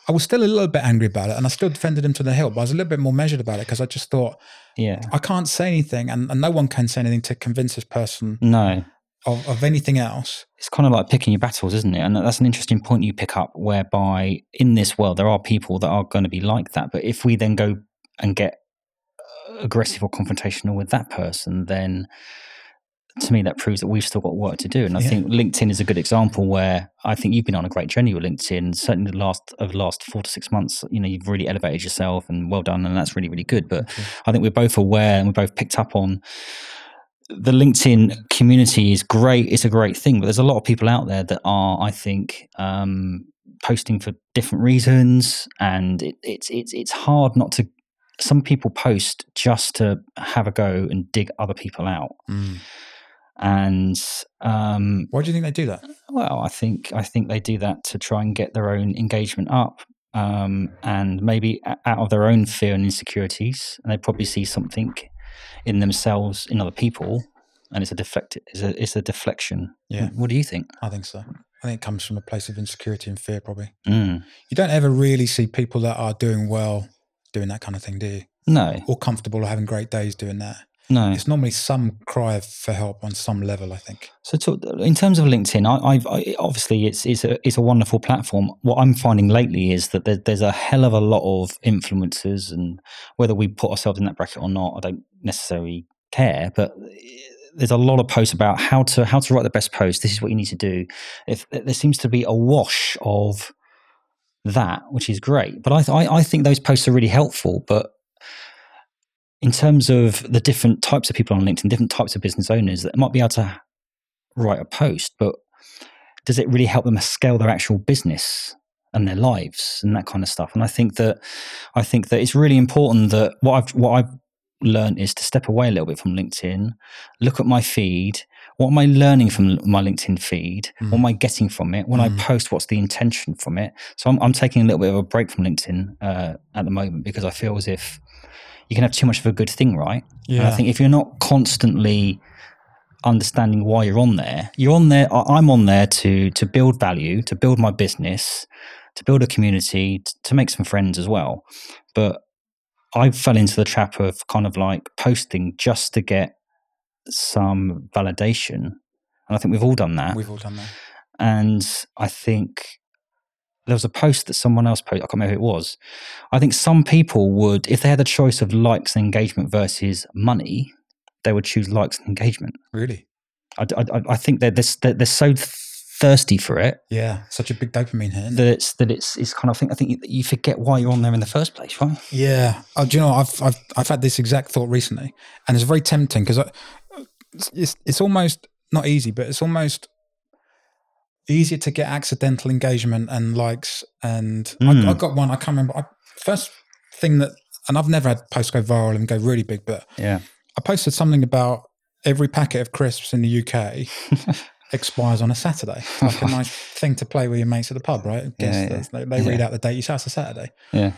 [SPEAKER 1] I was still a little bit angry about it, and I still defended him to the hilt, but I was a little bit more measured about it because I just thought
[SPEAKER 2] Yeah.
[SPEAKER 1] I can't say anything, and, and no one can say anything to convince this person
[SPEAKER 2] No.
[SPEAKER 1] of, of anything else.
[SPEAKER 2] it's kind of like picking your battles, isn't it? And that's an interesting point you pick up, whereby in this world there are people that are going to be like that. But if we then go and get aggressive or confrontational with that person, then to me that proves that we've still got work to do. And I
[SPEAKER 1] Yeah.
[SPEAKER 2] think LinkedIn is a good example where I think you've been on a great journey with LinkedIn. Certainly the last of the last four to six months, you know, you've really elevated yourself and well done, and that's really really good. But I think we're both aware and we both picked up on the LinkedIn community is great. It's a great thing, but there's a lot of people out there that are, I think, um, posting for different reasons, and it, it's it's it's hard not to. Some people post just to have a go and dig other people out, and um,
[SPEAKER 1] Why do you think they do that?
[SPEAKER 2] well, I think I think they do that to try and get their own engagement up, um, and maybe out of their own fear and insecurities, and they probably see something in themselves in other people, and it's a deflect. It's a it's a deflection.
[SPEAKER 1] Yeah.
[SPEAKER 2] What do you think?
[SPEAKER 1] I think so. I think it comes from a place of insecurity and fear, probably.
[SPEAKER 2] Mm.
[SPEAKER 1] You don't ever really see people that are doing well doing that kind of thing, do you?
[SPEAKER 2] No,
[SPEAKER 1] Or comfortable or having great days doing that.
[SPEAKER 2] no.
[SPEAKER 1] It's normally some cry for help on some level, I think.
[SPEAKER 2] So, to, in terms of LinkedIn, I, I've I, obviously it's it's a it's a wonderful platform. What I'm finding lately is that there, there's a hell of a lot of influencers, and whether we put ourselves in that bracket or not, I don't necessarily care. But there's a lot of posts about how to how to write the best post. This is what you need to do. If there seems to be a wash of that, which is great. But I th- I, I think those posts are really helpful. But in terms of the different types of people on LinkedIn, different types of business owners that might be able to write a post, but does it really help them scale their actual business and their lives and that kind of stuff? And I think that I think that it's really important that what I've what I've learned is to step away a little bit from LinkedIn, look at my feed. What am I learning from my LinkedIn feed?
[SPEAKER 1] Mm.
[SPEAKER 2] What am I getting from it? When
[SPEAKER 1] Mm.
[SPEAKER 2] I post, what's the intention from it? So I'm, I'm taking a little bit of a break from LinkedIn uh, at the moment because I feel as if you can have too much of a good thing, right? And I think if you're not constantly understanding why you're on there, you're on there. I'm on there to to build value, to build my business, to build a community, t- to make some friends as well. But I fell into the trap of kind of like posting just to get some validation, and I think we've all done that.
[SPEAKER 1] We've all done that.
[SPEAKER 2] and I think there was a post that someone else posted. I can't remember who it was. I think some people would, if they had the choice of likes and engagement versus money, they would choose likes and engagement.
[SPEAKER 1] Really?
[SPEAKER 2] I, I, I think they're, they're, they're so thirsty for it
[SPEAKER 1] Yeah. Such a big dopamine hit.
[SPEAKER 2] that it's that it's it's kind of I think I think you- you forget why you're on there in the first place, right?
[SPEAKER 1] Yeah, uh, do you know I've I've I've had this exact thought recently, and it's very tempting because it's it's almost not easy, but it's almost easier to get accidental engagement and likes. And
[SPEAKER 2] Mm.
[SPEAKER 1] I, I got one I can't remember. I, first thing that, and I've never had posts go viral and go really big, but
[SPEAKER 2] Yeah.
[SPEAKER 1] I posted something about every packet of crisps in the UK expires on a Saturday. Like a nice thing to play with your mates at the pub, right? Guess
[SPEAKER 2] Yeah, yeah.
[SPEAKER 1] They, they read
[SPEAKER 2] Yeah.
[SPEAKER 1] out the date. You say it's a Saturday.
[SPEAKER 2] Yeah.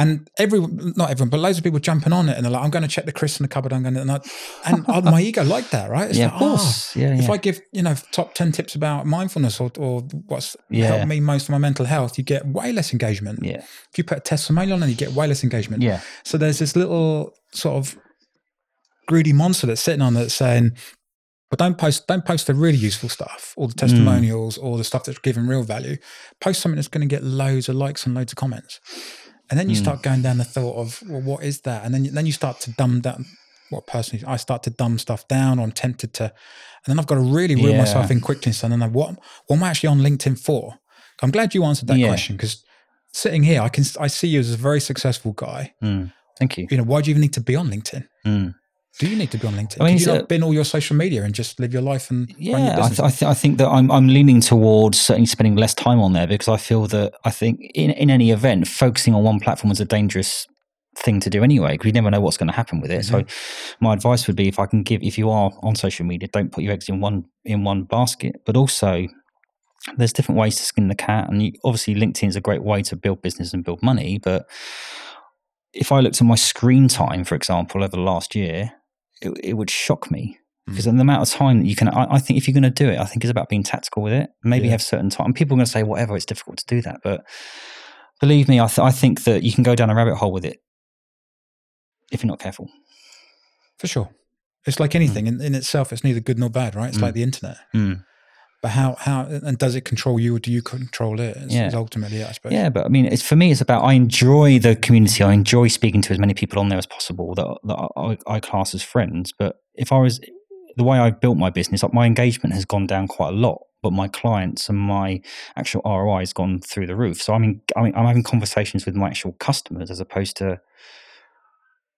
[SPEAKER 1] And everyone, not everyone, but loads of people jumping on it and they're like, I'm going to check the crisps in the cupboard. I'm going to, and, I, and I, my ego like that, right? It's
[SPEAKER 2] yeah,
[SPEAKER 1] like,
[SPEAKER 2] of course. yeah,
[SPEAKER 1] ah, if
[SPEAKER 2] yeah.
[SPEAKER 1] I give, you know, top 10 tips about mindfulness or, or what's
[SPEAKER 2] Yeah.
[SPEAKER 1] helped me most with my mental health, you get way less engagement.
[SPEAKER 2] yeah.
[SPEAKER 1] If you put a testimonial on, you get way less engagement.
[SPEAKER 2] Yeah.
[SPEAKER 1] So there's this little sort of greedy monster that's sitting on that's saying, but don't post don't post the really useful stuff, all the
[SPEAKER 2] Mm.
[SPEAKER 1] testimonials, all the stuff that's giving real value. Post something that's going to get loads of likes and loads of comments. And then you
[SPEAKER 2] Mm.
[SPEAKER 1] start going down the thought of, well, what is that? And then then you start to dumb down what personally I start to dumb stuff down or I'm tempted to and then I've got to really reel
[SPEAKER 2] Yeah.
[SPEAKER 1] myself in quickly and then, no, what what am I actually on LinkedIn for? I'm glad you answered that
[SPEAKER 2] Yeah.
[SPEAKER 1] question because sitting here, I can I see you as a very successful guy.
[SPEAKER 2] Mm. Thank you.
[SPEAKER 1] You know, why do you even need to be on LinkedIn?
[SPEAKER 2] Mm.
[SPEAKER 1] Do you need to be on LinkedIn?
[SPEAKER 2] I mean,
[SPEAKER 1] Could you not bin all your social media and just live your life and run your
[SPEAKER 2] Yeah, I,
[SPEAKER 1] business?
[SPEAKER 2] th- I, th- I think that I'm I'm leaning towards certainly spending less time on there because I feel that I think in in any event, focusing on one platform is a dangerous thing to do anyway because you never know what's going to happen with it. So, mm-hmm. my advice would be if I can give, if you are on social media, don't put your eggs in one in one basket, but also. There's different ways to skin the cat, and you, obviously LinkedIn is a great way to build business and build money. But if I looked at my screen time, for example, over the last year, it, it would shock me hmm. because the amount of time that you can I, I think if you're going to do it i think it's about being tactical with it maybe
[SPEAKER 1] Yeah.
[SPEAKER 2] have certain time people are going to say whatever it's difficult to do that but believe me I, th- I think that you can go down a rabbit hole with it if you're not careful
[SPEAKER 1] For sure. It's like hmm. anything in, in itself, it's neither good nor bad, right? It's
[SPEAKER 2] Mm.
[SPEAKER 1] like the internet.
[SPEAKER 2] Hmm.
[SPEAKER 1] But how, how, and does it control you or do you control it? It's,
[SPEAKER 2] Yeah.
[SPEAKER 1] it's ultimately I suppose.
[SPEAKER 2] yeah but i mean it's for me it's about i enjoy the community i enjoy speaking to as many people on there as possible that, that I, I class as friends but if i was the way i've built my business like my engagement has gone down quite a lot but my clients and my actual ROI has gone through the roof. So I mean, I mean, I'm having conversations with my actual customers as opposed to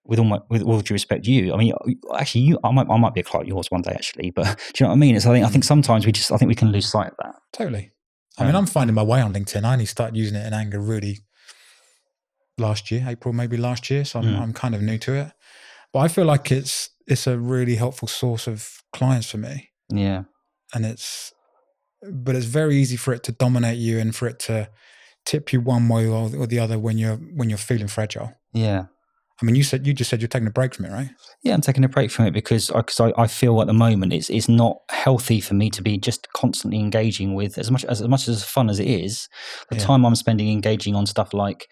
[SPEAKER 2] with all my with all due respect, to you. I mean, actually, you. I might I might be a client of yours one day, actually. But do you know what I mean? It's I think I think sometimes we just I think we can lose sight of that.
[SPEAKER 1] Totally. I mean,
[SPEAKER 2] Um,
[SPEAKER 1] I'm finding my way on LinkedIn. I only started using it in anger really last year, April maybe last year. So I'm,
[SPEAKER 2] Mm.
[SPEAKER 1] I'm kind of new to it. But I feel like it's it's a really helpful source of clients for me.
[SPEAKER 2] Yeah,
[SPEAKER 1] and it's but it's very easy for it to dominate you and for it to tip you one way or, or the other when you're when you're feeling fragile.
[SPEAKER 2] yeah.
[SPEAKER 1] I mean, you said you just said you're taking a break from it, right?
[SPEAKER 2] Yeah, I'm taking a break from it because because I, I feel at the moment it's it's not healthy for me to be just constantly engaging with as much as, as much as fun as it is. The
[SPEAKER 1] Yeah.
[SPEAKER 2] time I'm spending engaging on stuff like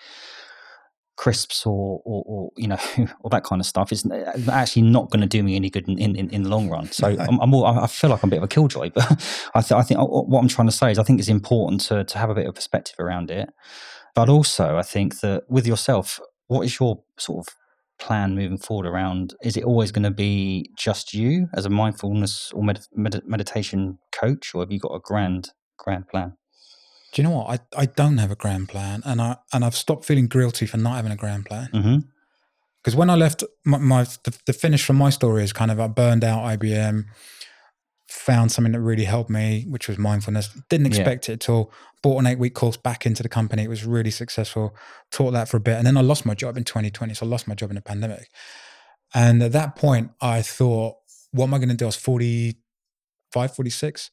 [SPEAKER 2] crisps or or, or you know or that kind of stuff is actually not going to do me any good in, in, in the long run. So I'm, I'm all, I feel like I'm a bit of a killjoy, but I, th- I think uh, what I'm trying to say is I think it's important to to have a bit of perspective around it, but also I think that with yourself, what is your sort of plan moving forward around is it always going to be just you as a mindfulness or med- med- meditation coach or have you got a grand grand plan
[SPEAKER 1] Do you know what? I, I don't have a grand plan, and I and I've stopped feeling guilty for not having a grand plan.
[SPEAKER 2] mm-hmm.
[SPEAKER 1] Because when I left, my, my the, the finish from my story is kind of I burned out IBM, found something that really helped me, which was mindfulness. Didn't
[SPEAKER 2] Yeah.
[SPEAKER 1] expect it at all. Bought an eight week course back into the company. It was really successful. Taught that for a bit, and then I lost my job in 2020. So I lost my job in the pandemic. And at that point, I thought, what am I going to do? I was 45, 46.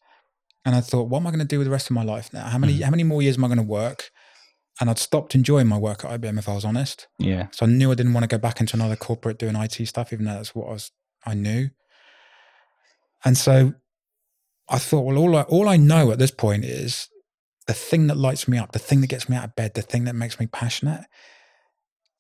[SPEAKER 1] And I thought, what am I going to do with the rest of my life now? How many,
[SPEAKER 2] Mhm.
[SPEAKER 1] how many more years am I going to work? And I'd stopped enjoying my work at IBM, if I was honest.
[SPEAKER 2] Yeah.
[SPEAKER 1] So I knew I didn't want to go back into another corporate doing IT stuff, even though that's what I was, I knew. And so I thought, well, all I, all I know at this point is the thing that lights me up, the thing that gets me out of bed, the thing that makes me passionate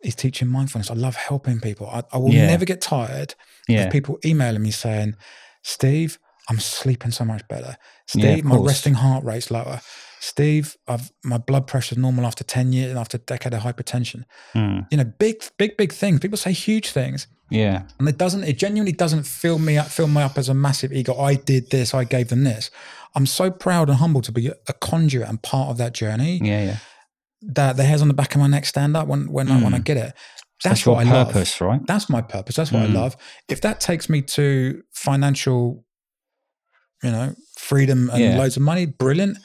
[SPEAKER 1] is teaching mindfulness. I love helping people. I, I will
[SPEAKER 2] Yeah.
[SPEAKER 1] never get tired
[SPEAKER 2] Yeah.
[SPEAKER 1] of people emailing me saying, Steve, I'm sleeping so much better. Steve,
[SPEAKER 2] of
[SPEAKER 1] my resting heart rate's lower. Steve, I've my blood pressure's normal after 10 years and after a decade of hypertension.
[SPEAKER 2] Mm.
[SPEAKER 1] You know, big, big, big things. People say huge things.
[SPEAKER 2] Yeah.
[SPEAKER 1] And it doesn't, it genuinely doesn't fill me up, fill me up as a massive ego. I did this, I gave them this. I'm so proud and humble to be a conduit and part of that journey
[SPEAKER 2] Yeah. Yeah.
[SPEAKER 1] that the hairs on the back of my neck stand up when when I when I
[SPEAKER 2] Mm.
[SPEAKER 1] get it. That's,
[SPEAKER 2] your
[SPEAKER 1] what I love.
[SPEAKER 2] purpose, right?
[SPEAKER 1] That's my purpose. That's what I
[SPEAKER 2] Mm.
[SPEAKER 1] love. If that takes me to financial, you know, freedom and
[SPEAKER 2] Yeah.
[SPEAKER 1] loads of money, brilliant.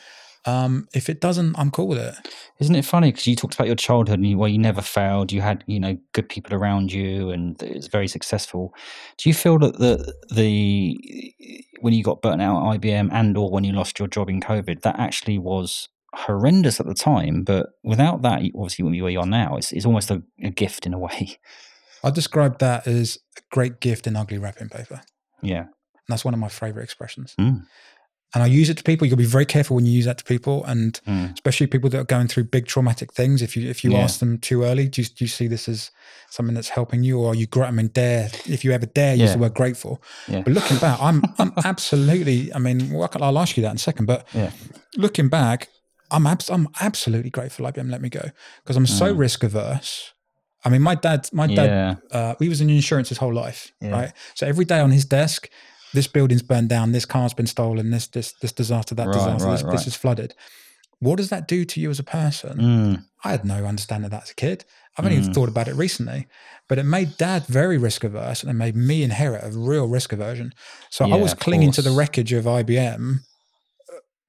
[SPEAKER 1] Um, if it doesn't, I'm cool with it.
[SPEAKER 2] Isn't it funny because you talked about your childhood and you, well, you never failed. You had, you know, good people around you, and it was very successful. Do you feel that the the when you got burnt out at IBM and or when you lost your job in COVID, that actually was horrendous at the time, but without that, you- obviously, where you are now, it's, it's almost a, a gift in a way.
[SPEAKER 1] I describe that as a great gift in ugly wrapping paper.
[SPEAKER 2] Yeah.
[SPEAKER 1] And that's one of my favorite expressions.
[SPEAKER 2] Mm.
[SPEAKER 1] And I use it to people. You'll be very careful when you use that to people, and
[SPEAKER 2] Mm.
[SPEAKER 1] especially people that are going through big traumatic things. If you if you
[SPEAKER 2] Yeah.
[SPEAKER 1] ask them too early, do you, do you see this as something that's helping you, or you I mean, dare if you ever dare use
[SPEAKER 2] Yeah.
[SPEAKER 1] the word grateful.
[SPEAKER 2] Yeah.
[SPEAKER 1] But looking back, I'm I'm absolutely. I mean, well, I'll ask you that in a second. But
[SPEAKER 2] Yeah.
[SPEAKER 1] looking back, I'm abs- I'm absolutely grateful IBM let me go because I'm so
[SPEAKER 2] Mm.
[SPEAKER 1] risk averse. I mean, my dad, my dad, uh, he was in insurance his whole life, right? So every day on his desk, this building's burned down, this car's been stolen, this this this disaster, that
[SPEAKER 2] Right,
[SPEAKER 1] disaster,
[SPEAKER 2] right,
[SPEAKER 1] this,
[SPEAKER 2] right.
[SPEAKER 1] this is flooded. What does that do to you as a person?
[SPEAKER 2] Mm.
[SPEAKER 1] I had no understanding of that as a kid. I've only
[SPEAKER 2] Mm.
[SPEAKER 1] thought about it recently, but it made dad very risk averse and it made me inherit a real risk aversion. So I was clinging to the wreckage of IBM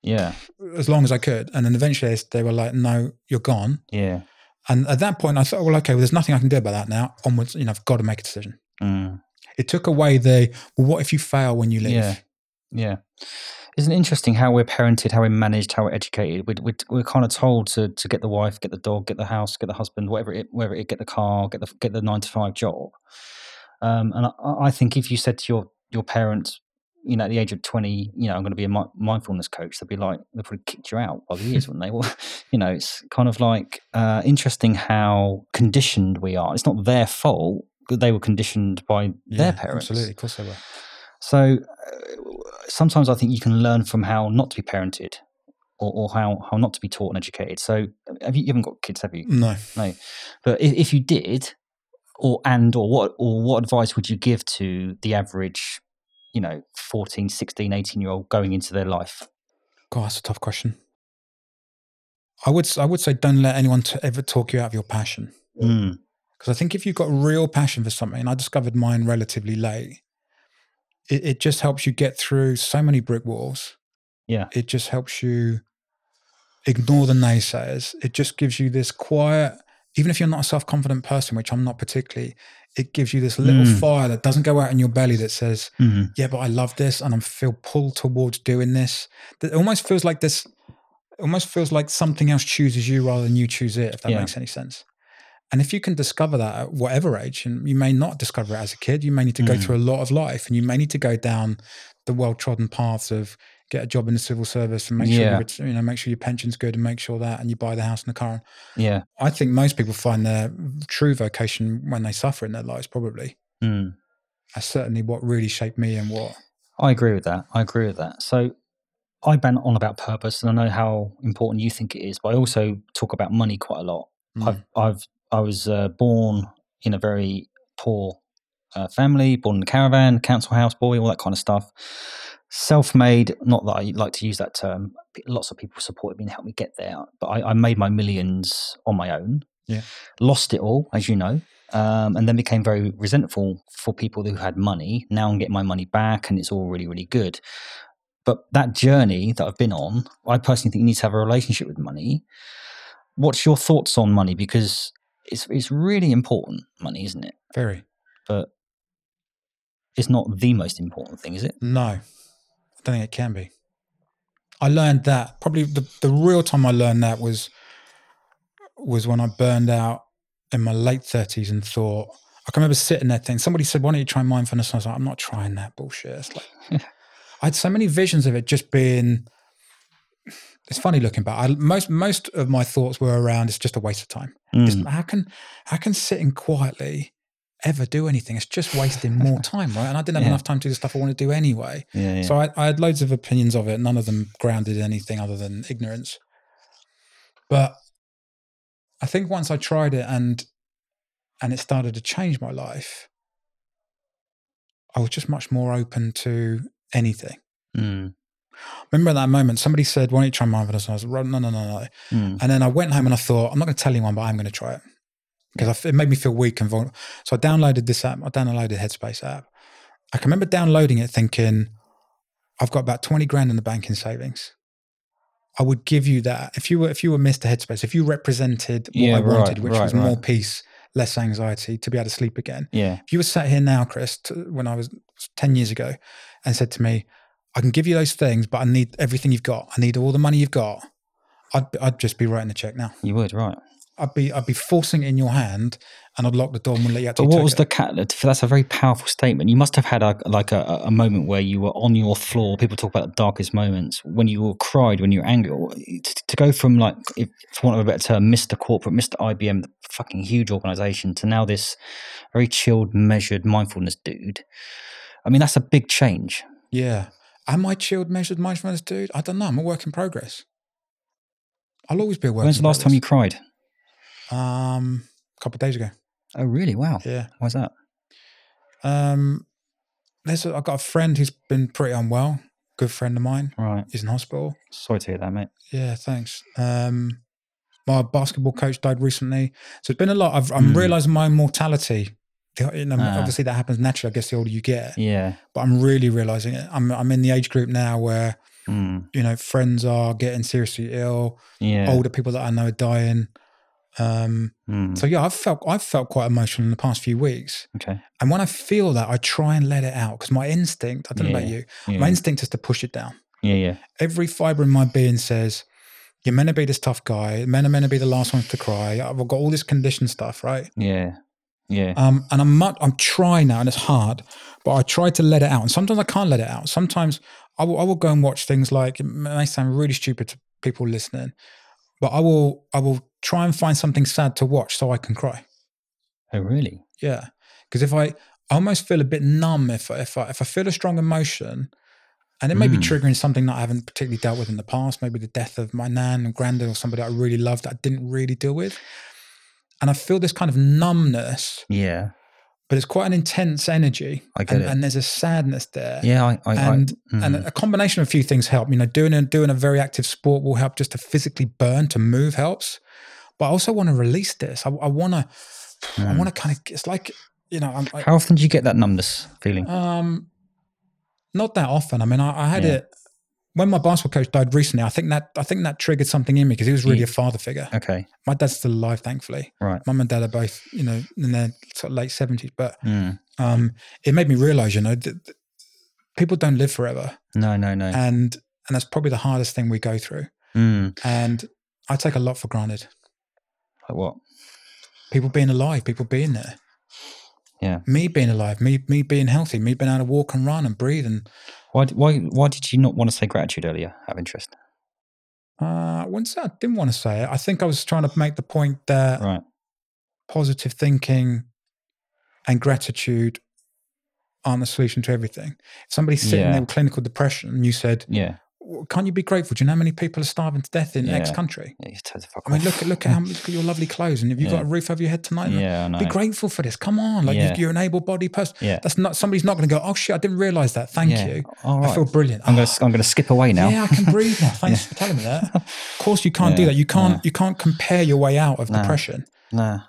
[SPEAKER 2] Yeah.
[SPEAKER 1] as long as I could. And then eventually they- they were like, no, you're gone.
[SPEAKER 2] Yeah.
[SPEAKER 1] And at that point, I thought, well, okay, well, there's nothing I can do about that now. Onwards, you know, I've got to make a decision.
[SPEAKER 2] Mm.
[SPEAKER 1] It took away the, well, what if you fail when you leave?
[SPEAKER 2] Yeah. Yeah. Isn't it interesting how we're parented, how we're managed, how we're educated? We're, we're, we're kind of told to, to get the wife, get the dog, get the house, get the husband, whatever it, whatever it, get the car, get the get the nine to five job. Um, and I, I think if you said to your your parents, you know, at the age of twenty, you know, I'm going to be a mi- mindfulness coach, they'd be like, they'd probably kicked you out by the ears, wouldn't they? Well, you know, it's kind of like uh, interesting how conditioned we are. It's not their fault; they were conditioned by their parents.
[SPEAKER 1] Absolutely. Of course they were.
[SPEAKER 2] So uh, sometimes I think you can learn from how not to be parented or, or how, how not to be taught and educated. So have you, you haven't got kids, have you?
[SPEAKER 1] No.
[SPEAKER 2] No. But if, if you did, or and or what or what advice would you give to the average, you know, 14, 16, 18 year old going into their life?
[SPEAKER 1] God, that's a tough question. I would, I would say don't let anyone t- ever talk you out of your passion.
[SPEAKER 2] Mm.
[SPEAKER 1] Because I think if you've got real passion for something, and I discovered mine relatively late, it, it just helps you get through so many brick walls.
[SPEAKER 2] Yeah.
[SPEAKER 1] It just helps you ignore the naysayers. It just gives you this quiet, even if you're not a self confident person, which I'm not particularly, it gives you this little
[SPEAKER 2] Mm.
[SPEAKER 1] fire that doesn't go out in your belly that says,
[SPEAKER 2] Mm.
[SPEAKER 1] yeah, but I love this and I feel pulled towards doing this. It almost feels like this, it almost feels like something else chooses you rather than you choose it, if that
[SPEAKER 2] Yeah.
[SPEAKER 1] makes any sense. And if you can discover that at whatever age, and you may not discover it as a kid, you may need to go
[SPEAKER 2] Mm.
[SPEAKER 1] through a lot of life and you may need to go down the well trodden paths of get a job in the civil service and make sure
[SPEAKER 2] Yeah.
[SPEAKER 1] your, you know make sure your pension's good and make sure that and you buy the house and the car.
[SPEAKER 2] Yeah.
[SPEAKER 1] I think most people find their true vocation when they suffer in their lives, probably.
[SPEAKER 2] Mm.
[SPEAKER 1] That's certainly what really shaped me and what
[SPEAKER 2] I agree with that. I agree with that. So I ban on about purpose, and I know how important you think it is, but I also talk about money quite a lot.
[SPEAKER 1] Mm.
[SPEAKER 2] I've, I've, I was uh, born in a very poor uh, family, born in a caravan, council house boy, all that kind of stuff. Self-made, not that I like to use that term. Lots of people supported me and helped me get there, but I, I made my millions on my own.
[SPEAKER 1] Yeah.
[SPEAKER 2] Lost it all, as you know, um, and then became very resentful for people who had money. Now I'm getting my money back, and it's all really, really good. But that journey that I've been on, I personally think you need to have a relationship with money. What's your thoughts on money? Because it's it's really important, money, isn't it?
[SPEAKER 1] very.
[SPEAKER 2] But it's not the most important thing, is it?
[SPEAKER 1] No, I don't think it can be. I learned that probably the, the real time I learned that was was when I burned out in my late thirties and thought I can remember sitting there thinking somebody said, Why don't you try mindfulness? And I was like, I'm not trying that bullshit. It's like I had so many visions of it just being it's funny looking back. I, most most of my thoughts were around it's just a waste of time.
[SPEAKER 2] Mm.
[SPEAKER 1] how can how can sitting quietly ever do anything? It's just wasting more time, right? And I didn't have
[SPEAKER 2] Yeah.
[SPEAKER 1] enough time to do the stuff I want to do anyway.
[SPEAKER 2] Yeah, yeah.
[SPEAKER 1] So I, I had loads of opinions of it, none of them grounded in anything other than ignorance. But I think once I tried it and and it started to change my life, I was just much more open to anything.
[SPEAKER 2] Mm.
[SPEAKER 1] Remember at that moment, somebody said, Why don't you try mindfulness? And I was like, No, no, no, no.
[SPEAKER 2] Mm.
[SPEAKER 1] And then I went home and I thought, I'm not going to tell anyone, but I'm going to try it because it made me feel weak and vulnerable. So I downloaded this app. I downloaded Headspace app. I can remember downloading it thinking, I've got about 20 grand in the bank in savings. I would give you that if you were if you were Mr. Headspace, if you represented what
[SPEAKER 2] Yeah,
[SPEAKER 1] I
[SPEAKER 2] right,
[SPEAKER 1] wanted, which
[SPEAKER 2] right,
[SPEAKER 1] was more peace, less anxiety, to be able to sleep again.
[SPEAKER 2] Yeah.
[SPEAKER 1] If you were sat here now, Chris, when I was 10 years ago, and said to me, I can give you those things, but I need everything you've got. I need all the money you've got. I'd, I'd just be writing the check now.
[SPEAKER 2] You would, right.
[SPEAKER 1] I'd be I'd be forcing it in your hand, and I'd lock the door and wouldn't let you
[SPEAKER 2] But what was
[SPEAKER 1] it.
[SPEAKER 2] the catalyst? That's a very powerful statement. You must have had a like a, a moment where you were on your floor. People talk about the darkest moments when you all cried, when you were angry. Eh, to, to go from like, if, for want of a better term, Mister Corporate, Mister IBM, the fucking huge organization, to now this very chilled, measured mindfulness dude. I mean, that's a big change.
[SPEAKER 1] Yeah. Am I chilled, measured mindfulness, dude? I don't know. I'm a work in progress. I'll always be a work in progress.
[SPEAKER 2] When's the last time you cried?
[SPEAKER 1] Um, a couple of days ago.
[SPEAKER 2] Oh, really? Wow.
[SPEAKER 1] Yeah.
[SPEAKER 2] Why's that?
[SPEAKER 1] Um, there's a, I've got a friend who's been pretty unwell. Good friend of mine.
[SPEAKER 2] Right.
[SPEAKER 1] He's in hospital.
[SPEAKER 2] Sorry to hear that, mate.
[SPEAKER 1] Yeah, thanks. Um, my basketball coach died recently, so it's been a lot. I've, I'm
[SPEAKER 2] Mm.
[SPEAKER 1] realizing my mortality. The- You know,
[SPEAKER 2] Ah.
[SPEAKER 1] obviously that happens naturally. I guess the older you get,
[SPEAKER 2] Yeah.
[SPEAKER 1] but I'm really realizing it. I'm I'm in the age group now where
[SPEAKER 2] Mm.
[SPEAKER 1] you know friends are getting seriously ill.
[SPEAKER 2] Yeah.
[SPEAKER 1] Older people that I know are dying. Um,
[SPEAKER 2] Mm.
[SPEAKER 1] so yeah, I've felt I've felt quite emotional in the past few weeks,
[SPEAKER 2] Okay.
[SPEAKER 1] and when I feel that, I try and let it out because my instinct. I don't know about
[SPEAKER 2] Yeah.
[SPEAKER 1] you.
[SPEAKER 2] Yeah.
[SPEAKER 1] My instinct is to push it down.
[SPEAKER 2] yeah. Yeah.
[SPEAKER 1] every fiber in my being says, you're meant to be this tough guy. Men are meant to be the last ones to cry. I've got all this conditioned stuff, right?
[SPEAKER 2] Yeah. Yeah.
[SPEAKER 1] Um, and I'm much, I'm trying now, and it's hard, but I try to let it out. And sometimes I can't let it out. Sometimes I will, I will go and watch things like it may sound really stupid to people listening, but I will, I will try and find something sad to watch so I can cry.
[SPEAKER 2] oh, really?
[SPEAKER 1] Yeah, because if I, I almost feel a bit numb if I, if I if I feel a strong emotion, and it may be
[SPEAKER 2] Mm.
[SPEAKER 1] triggering something that I haven't particularly dealt with in the past, maybe the death of my nan and granddad or somebody I really loved that I didn't really deal with, and I feel this kind of numbness,
[SPEAKER 2] Yeah.
[SPEAKER 1] but it's quite an intense energy,
[SPEAKER 2] I get
[SPEAKER 1] and,
[SPEAKER 2] it.
[SPEAKER 1] and there's a sadness there.
[SPEAKER 2] Yeah. I. I
[SPEAKER 1] And
[SPEAKER 2] I,
[SPEAKER 1] and
[SPEAKER 2] mm.
[SPEAKER 1] a combination of a few things help. You know, doing a doing a very active sport will help just to physically burn, to move helps. But I also want to release this. I, I want to, I want to kind of. It's like you know, I'm,
[SPEAKER 2] How often do you get that numbness feeling?
[SPEAKER 1] Um, not that often. I mean, I, I had
[SPEAKER 2] Yeah.
[SPEAKER 1] it when my basketball coach died recently. I think that I think that triggered something in me because he was really
[SPEAKER 2] Yeah.
[SPEAKER 1] a father figure.
[SPEAKER 2] Okay.
[SPEAKER 1] My dad's still alive, thankfully.
[SPEAKER 2] Right.
[SPEAKER 1] Mum and dad are both, you know, in their sort of late seventies. But
[SPEAKER 2] Mm.
[SPEAKER 1] um, it made me realize, you know, that that people don't live forever,
[SPEAKER 2] No. No. No.
[SPEAKER 1] and and that's probably the hardest thing we go through.
[SPEAKER 2] Mm.
[SPEAKER 1] And I take a lot for granted.
[SPEAKER 2] Like what?
[SPEAKER 1] People being alive, people being there.
[SPEAKER 2] Yeah.
[SPEAKER 1] Me being alive, me me being healthy, me being able to walk and run and breathe and
[SPEAKER 2] Why? Why? Why did you not want to say gratitude earlier? Have interest.
[SPEAKER 1] Uh, I wouldn't say I didn't want to say it. I think I was trying to make the point that
[SPEAKER 2] Right.
[SPEAKER 1] positive thinking and gratitude aren't the solution to everything. If somebody's sitting
[SPEAKER 2] Yeah.
[SPEAKER 1] there with clinical depression and you said,
[SPEAKER 2] Yeah.
[SPEAKER 1] "Well, "Can't you be grateful? Do you know how many people are starving to death in X
[SPEAKER 2] Yeah.
[SPEAKER 1] country?"
[SPEAKER 2] Yeah. You tell the fuck
[SPEAKER 1] I mean, look at look at how look at your lovely clothes, and have you
[SPEAKER 2] Yeah.
[SPEAKER 1] got a roof over your head tonight?
[SPEAKER 2] Yeah. I know.
[SPEAKER 1] Be grateful for this. Come on, like
[SPEAKER 2] Yeah.
[SPEAKER 1] you, you're an able-bodied person.
[SPEAKER 2] Yeah.
[SPEAKER 1] That's not somebody's not going to go. Oh shit, I didn't realize that. Thank you.
[SPEAKER 2] All
[SPEAKER 1] I feel brilliant.
[SPEAKER 2] I'm gonna.
[SPEAKER 1] Oh,
[SPEAKER 2] I'm gonna skip away now.
[SPEAKER 1] Yeah, I can breathe now. Thanks for telling me that. Of course, you can't do that. You can't. You can't compare your way out of
[SPEAKER 2] No.
[SPEAKER 1] depression.
[SPEAKER 2] Nah.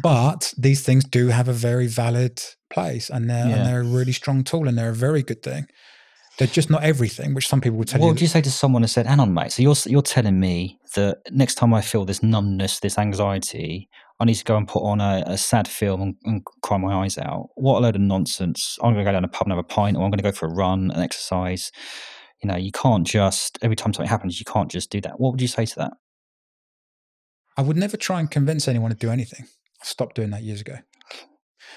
[SPEAKER 1] But these things do have a very valid place, and they're and they're a really strong tool, and they're a very good thing. They're just not everything, which some people would tell
[SPEAKER 2] What
[SPEAKER 1] you.
[SPEAKER 2] would you say to someone who said, "Hang on, mate. So you're you're telling me that next time I feel this numbness, this anxiety, I need to go and put on a, a sad film and, and cry my eyes out. What a load of nonsense! I'm going to go down a pub and have a pint, or I'm going to go for a run and exercise. You know, you can't just every time something happens, you can't just do that. What would you say to that?
[SPEAKER 1] I would never try and convince anyone to do anything. I stopped doing that years ago.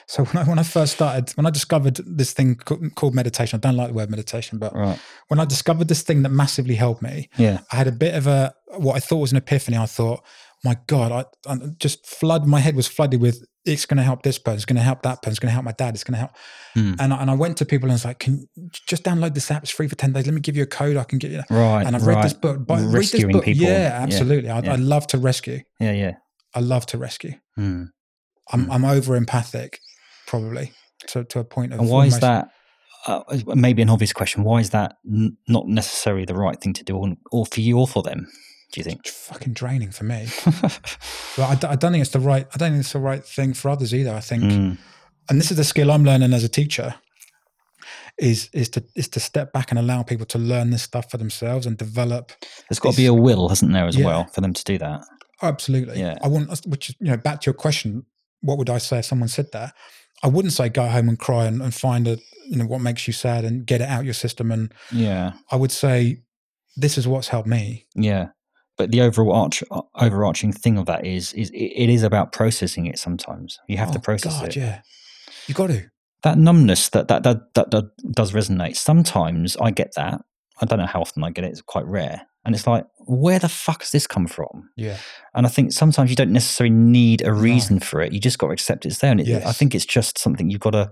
[SPEAKER 1] So when I when I first started, when I discovered this thing called meditation, I don't like the word meditation, but
[SPEAKER 2] Right.
[SPEAKER 1] when I discovered this thing that massively helped me,
[SPEAKER 2] Yeah.
[SPEAKER 1] I had a bit of a what I thought was an epiphany. I thought, my God, I, I just flood. My head was flooded with it's going to help this person, it's going to help that person, it's going to help my dad, it's going to help.
[SPEAKER 2] Hmm.
[SPEAKER 1] And I, and I went to people and was like, can you just download this app? It's free for ten days. Let me give you a code. I can get you.
[SPEAKER 2] Right.
[SPEAKER 1] And I've read this book. But read this
[SPEAKER 2] Rescuing
[SPEAKER 1] book.
[SPEAKER 2] people.
[SPEAKER 1] Yeah, absolutely. I,
[SPEAKER 2] yeah.
[SPEAKER 1] I love to rescue.
[SPEAKER 2] Yeah. Yeah.
[SPEAKER 1] I love to rescue.
[SPEAKER 2] Hmm.
[SPEAKER 1] I'm
[SPEAKER 2] Hmm.
[SPEAKER 1] I'm over empathic, probably to to a point of.
[SPEAKER 2] And why is that? Uh, maybe an obvious question. Why is that n- not necessarily the right thing to do, or, or for you, or for them? Do you think?
[SPEAKER 1] It's fucking draining for me. But I, I don't think it's the right. I don't think it's the right thing for others either. I think,
[SPEAKER 2] Mm,
[SPEAKER 1] and this is the skill I'm learning as a teacher. Is is to is to step back and allow people to learn this stuff for themselves and develop.
[SPEAKER 2] There's got to be a will, hasn't there, as
[SPEAKER 1] Yeah.
[SPEAKER 2] well, for them to do that?
[SPEAKER 1] Absolutely.
[SPEAKER 2] Yeah.
[SPEAKER 1] I want. Which you know back to your question. What would I say if someone said that? I wouldn't say go home and cry and, and find a you know what makes you sad and get it out your system. And
[SPEAKER 2] Yeah.
[SPEAKER 1] I would say this is what's helped me.
[SPEAKER 2] Yeah. But the overall arch, uh, overarching thing of that is, is it, is about processing it. Sometimes you have to
[SPEAKER 1] Oh,
[SPEAKER 2] process
[SPEAKER 1] God,
[SPEAKER 2] it.
[SPEAKER 1] Yeah, you got to.
[SPEAKER 2] That numbness that that, that that that does resonate. Sometimes I get that. I don't know how often I get it. It's quite rare, and it's like, where the fuck has this come from?
[SPEAKER 1] Yeah.
[SPEAKER 2] And I think sometimes you don't necessarily need a reason for it. You just got to accept it's there. And it, I think it's just something you've got to.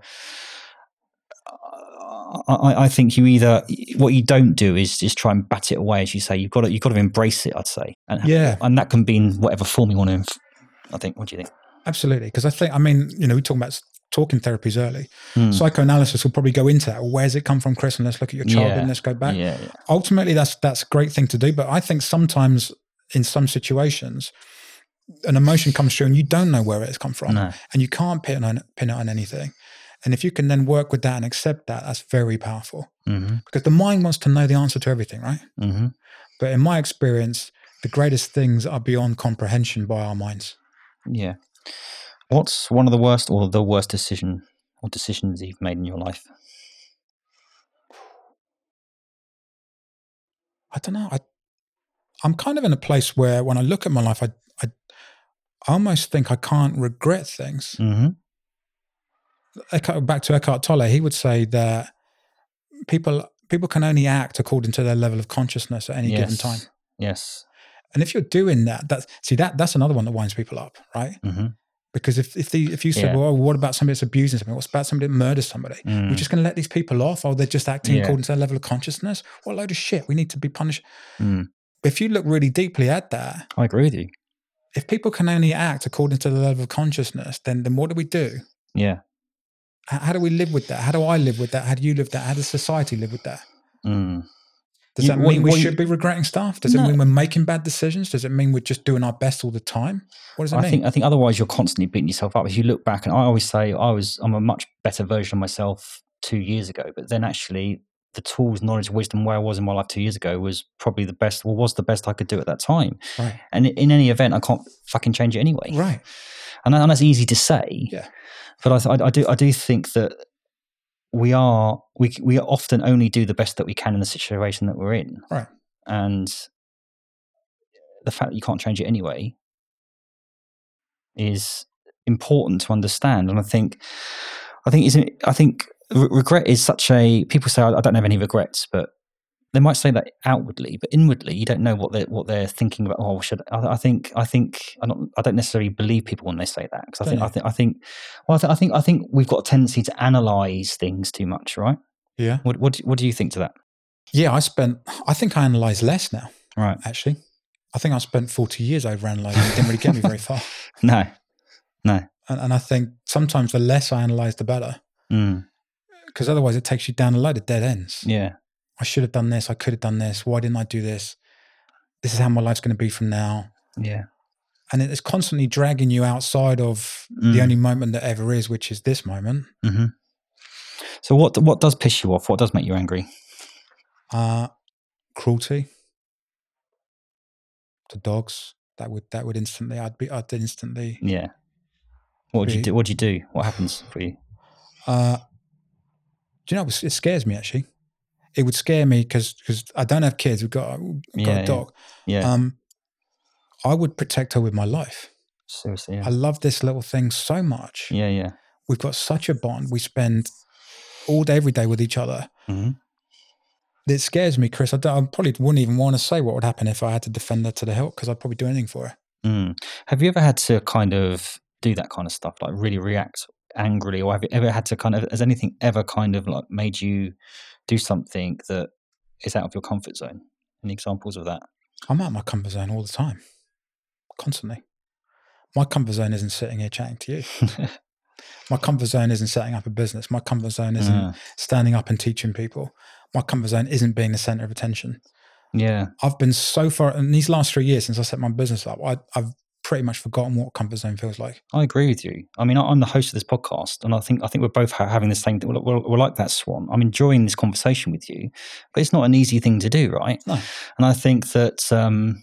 [SPEAKER 2] I, I think you either what you don't do is just try and bat it away, as you say. You've got to you've got to embrace it. I'd say, and
[SPEAKER 1] Yeah.
[SPEAKER 2] and that can be in whatever form you want to. I think. What do you think?
[SPEAKER 1] Absolutely, because I think I mean you know we talk about talking therapies early.
[SPEAKER 2] Hmm.
[SPEAKER 1] Psychoanalysis will probably go into that. Well, where's it come from, Chris? And let's look at your childhood
[SPEAKER 2] Yeah.
[SPEAKER 1] and let's go back.
[SPEAKER 2] Yeah, yeah,
[SPEAKER 1] Ultimately, that's that's a great thing to do. But I think sometimes in some situations, an emotion comes through and you don't know where it's come from,
[SPEAKER 2] no,
[SPEAKER 1] and you can't pin it on pin it on anything. And if you can then work with that and accept that, that's very powerful.
[SPEAKER 2] hmm
[SPEAKER 1] Because the mind wants to know the answer to everything, right?
[SPEAKER 2] hmm
[SPEAKER 1] But in my experience, the greatest things are beyond comprehension by our minds.
[SPEAKER 2] yeah. What's one of the worst or the worst decision or decisions you've made in your life?
[SPEAKER 1] I don't know. I, I'm kind of in a place where when I look at my life, I, I, I almost think I can't regret things.
[SPEAKER 2] hmm
[SPEAKER 1] back to Eckhart Tolle, he would say that people people can only act according to their level of consciousness at any given time.
[SPEAKER 2] Yes.
[SPEAKER 1] And if you're doing that, that see that that's another one that winds people up, right?
[SPEAKER 2] hmm
[SPEAKER 1] Because if if the if you say,
[SPEAKER 2] Yeah.
[SPEAKER 1] well, what about somebody that's abusing somebody? What's about somebody that murders somebody? We're just going to let these people off, or they're just acting
[SPEAKER 2] Mm. Yeah.
[SPEAKER 1] according to their level of consciousness? What a load of shit! We need to be punished.
[SPEAKER 2] Mm.
[SPEAKER 1] If you look really deeply at that,
[SPEAKER 2] I agree with you.
[SPEAKER 1] if people can only act according to the level of consciousness, then then what do we do?
[SPEAKER 2] Yeah.
[SPEAKER 1] How, how do we live with that? How do I live with that? How do you live with that? How does society live with that?
[SPEAKER 2] Mm.
[SPEAKER 1] Does
[SPEAKER 2] You-
[SPEAKER 1] that
[SPEAKER 2] what-
[SPEAKER 1] mean we
[SPEAKER 2] what
[SPEAKER 1] should be regretting stuff? Does it mean we're making bad decisions? Does it mean we're just doing our best all the time? What does it
[SPEAKER 2] I
[SPEAKER 1] mean?
[SPEAKER 2] think I think otherwise you're constantly beating yourself up. If you look back, and I always say I was I'm a much better version of myself two years ago, but then actually the tools, knowledge, wisdom where I was in my life two years ago was probably the best. Well, was the best I could do at that time.
[SPEAKER 1] right.
[SPEAKER 2] And in any event, I can't fucking change it anyway.
[SPEAKER 1] Right.
[SPEAKER 2] And, and that's easy to say.
[SPEAKER 1] Yeah.
[SPEAKER 2] But I, I, I do I do think that we are we we often only do the best that we can in the situation that we're in.
[SPEAKER 1] Right.
[SPEAKER 2] And the fact that you can't change it anyway is important to understand. And I think I think is I think re- regret is such a people say I don't have any regrets, but they might say that outwardly, but inwardly you don't know what they're what they're thinking about. Oh, should I, I think I think I don't I don't necessarily believe people when they say that because I think I think I think well I, th- I think I think we've got a tendency to analyze things too much, right?
[SPEAKER 1] Yeah.
[SPEAKER 2] What what do, what do you think to that?
[SPEAKER 1] Yeah. I spent, I think I analyze less now,
[SPEAKER 2] Right?
[SPEAKER 1] actually. I think I spent 40 years over analyzing. It didn't really get me very far.
[SPEAKER 2] No, no.
[SPEAKER 1] And, and I think sometimes the less I analyze, the better.
[SPEAKER 2] Mm,
[SPEAKER 1] Because otherwise it takes you down a load of dead ends.
[SPEAKER 2] yeah,
[SPEAKER 1] I should have done this. I could have done this. Why didn't I do this? This is how my life's going to be from now.
[SPEAKER 2] yeah,
[SPEAKER 1] And it's constantly dragging you outside of
[SPEAKER 2] Mm.
[SPEAKER 1] the only moment that ever is, which is this moment.
[SPEAKER 2] hmm So what what does piss you off? What does make you angry?
[SPEAKER 1] Uh, cruelty to dogs. That would that would instantly. I'd be. I'd instantly.
[SPEAKER 2] Yeah, What do you do? What do you do? What happens for you?
[SPEAKER 1] Uh, do you know, it scares me actually. It would scare me because because I don't have kids. We've got, we've got
[SPEAKER 2] Yeah, yeah.
[SPEAKER 1] a dog.
[SPEAKER 2] Yeah,
[SPEAKER 1] Um, I would protect her with my life.
[SPEAKER 2] seriously. Yeah.
[SPEAKER 1] I love this little thing so much.
[SPEAKER 2] yeah, yeah.
[SPEAKER 1] We've got such a bond. We spend all day, every day with each other.
[SPEAKER 2] Mhm.
[SPEAKER 1] It scares me, Chris. I, don't, I probably wouldn't even want to say what would happen if I had to defend her to the hilt because I'd probably do anything for her.
[SPEAKER 2] Mm. Have you ever had to kind of do that kind of stuff, like really react angrily, or have you ever had to kind of? Has anything ever kind of like made you do something that is out of your comfort zone? Any examples of that?
[SPEAKER 1] I'm out of my comfort zone all the time, constantly. My comfort zone isn't sitting here chatting to you. My comfort zone isn't setting up a business. My comfort zone isn't
[SPEAKER 2] Uh,
[SPEAKER 1] standing up and teaching people. My comfort zone isn't being the center of attention.
[SPEAKER 2] yeah,
[SPEAKER 1] I've been so far in these last three years since I set my business up. I, I've pretty much forgotten what comfort zone feels like.
[SPEAKER 2] I agree with you. I mean, I'm the host of this podcast, and I think I think we're both ha- having the same. We're, we're, we're like that swan. I'm enjoying this conversation with you, but it's not an easy thing to do, right?
[SPEAKER 1] No.
[SPEAKER 2] And I think that, um,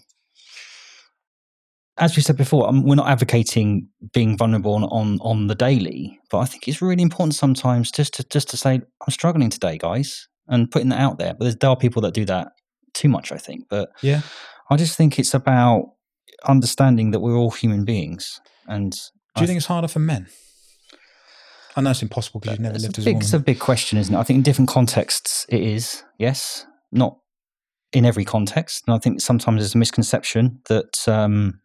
[SPEAKER 2] as we said before, um, we're not advocating being vulnerable on, on on the daily, but I think it's really important sometimes just to just to say I'm struggling today, guys, and putting that out there. But there's, there are people that do that too much, I think. But
[SPEAKER 1] Yeah.
[SPEAKER 2] I just think it's about understanding that we're all human beings, and
[SPEAKER 1] Do
[SPEAKER 2] I
[SPEAKER 1] you think it's harder for men? I know it's impossible because you've never lived
[SPEAKER 2] a
[SPEAKER 1] as a
[SPEAKER 2] big,
[SPEAKER 1] woman.
[SPEAKER 2] It's a big question, isn't it? I think in different contexts it is, yes. Not in every context. And I think sometimes there's a misconception that um,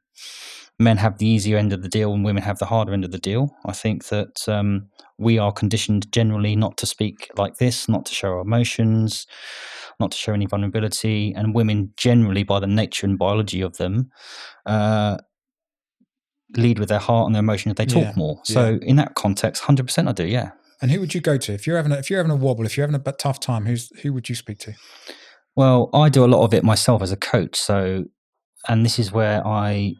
[SPEAKER 2] men have the easier end of the deal and women have the harder end of the deal. I think that um, we are conditioned generally not to speak like this, not to show our emotions, not to show any vulnerability. And women generally, by the nature and biology of them, uh, lead with their heart and their emotions. They talk
[SPEAKER 1] Yeah,
[SPEAKER 2] more. So in that context, 100% I do, yeah.
[SPEAKER 1] and who would you go to if you're having a, if you're having a wobble, if you're having a tough time? Who's who would you speak to?
[SPEAKER 2] Well, I do a lot of it myself as a coach. So, and this is where I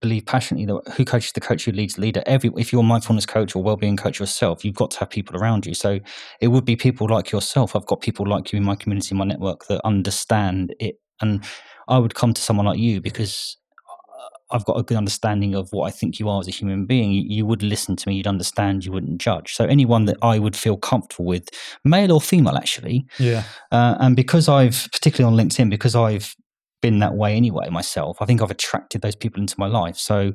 [SPEAKER 2] believe passionately that who coaches the coach who leads the leader. Every if you're a mindfulness coach or well-being coach yourself, you've got to have people around you. So it would be people like yourself. I've got people like you in my community, in my network that understand it, and I would come to someone like you because I've got a good understanding of what I think you are as a human being. You, you would listen to me, you'd understand, you wouldn't judge. So anyone that I would feel comfortable with, male or female, actually,
[SPEAKER 1] Yeah.
[SPEAKER 2] uh, and because I've, particularly on LinkedIn, because I've been that way anyway myself, I think I've attracted those people into my life. So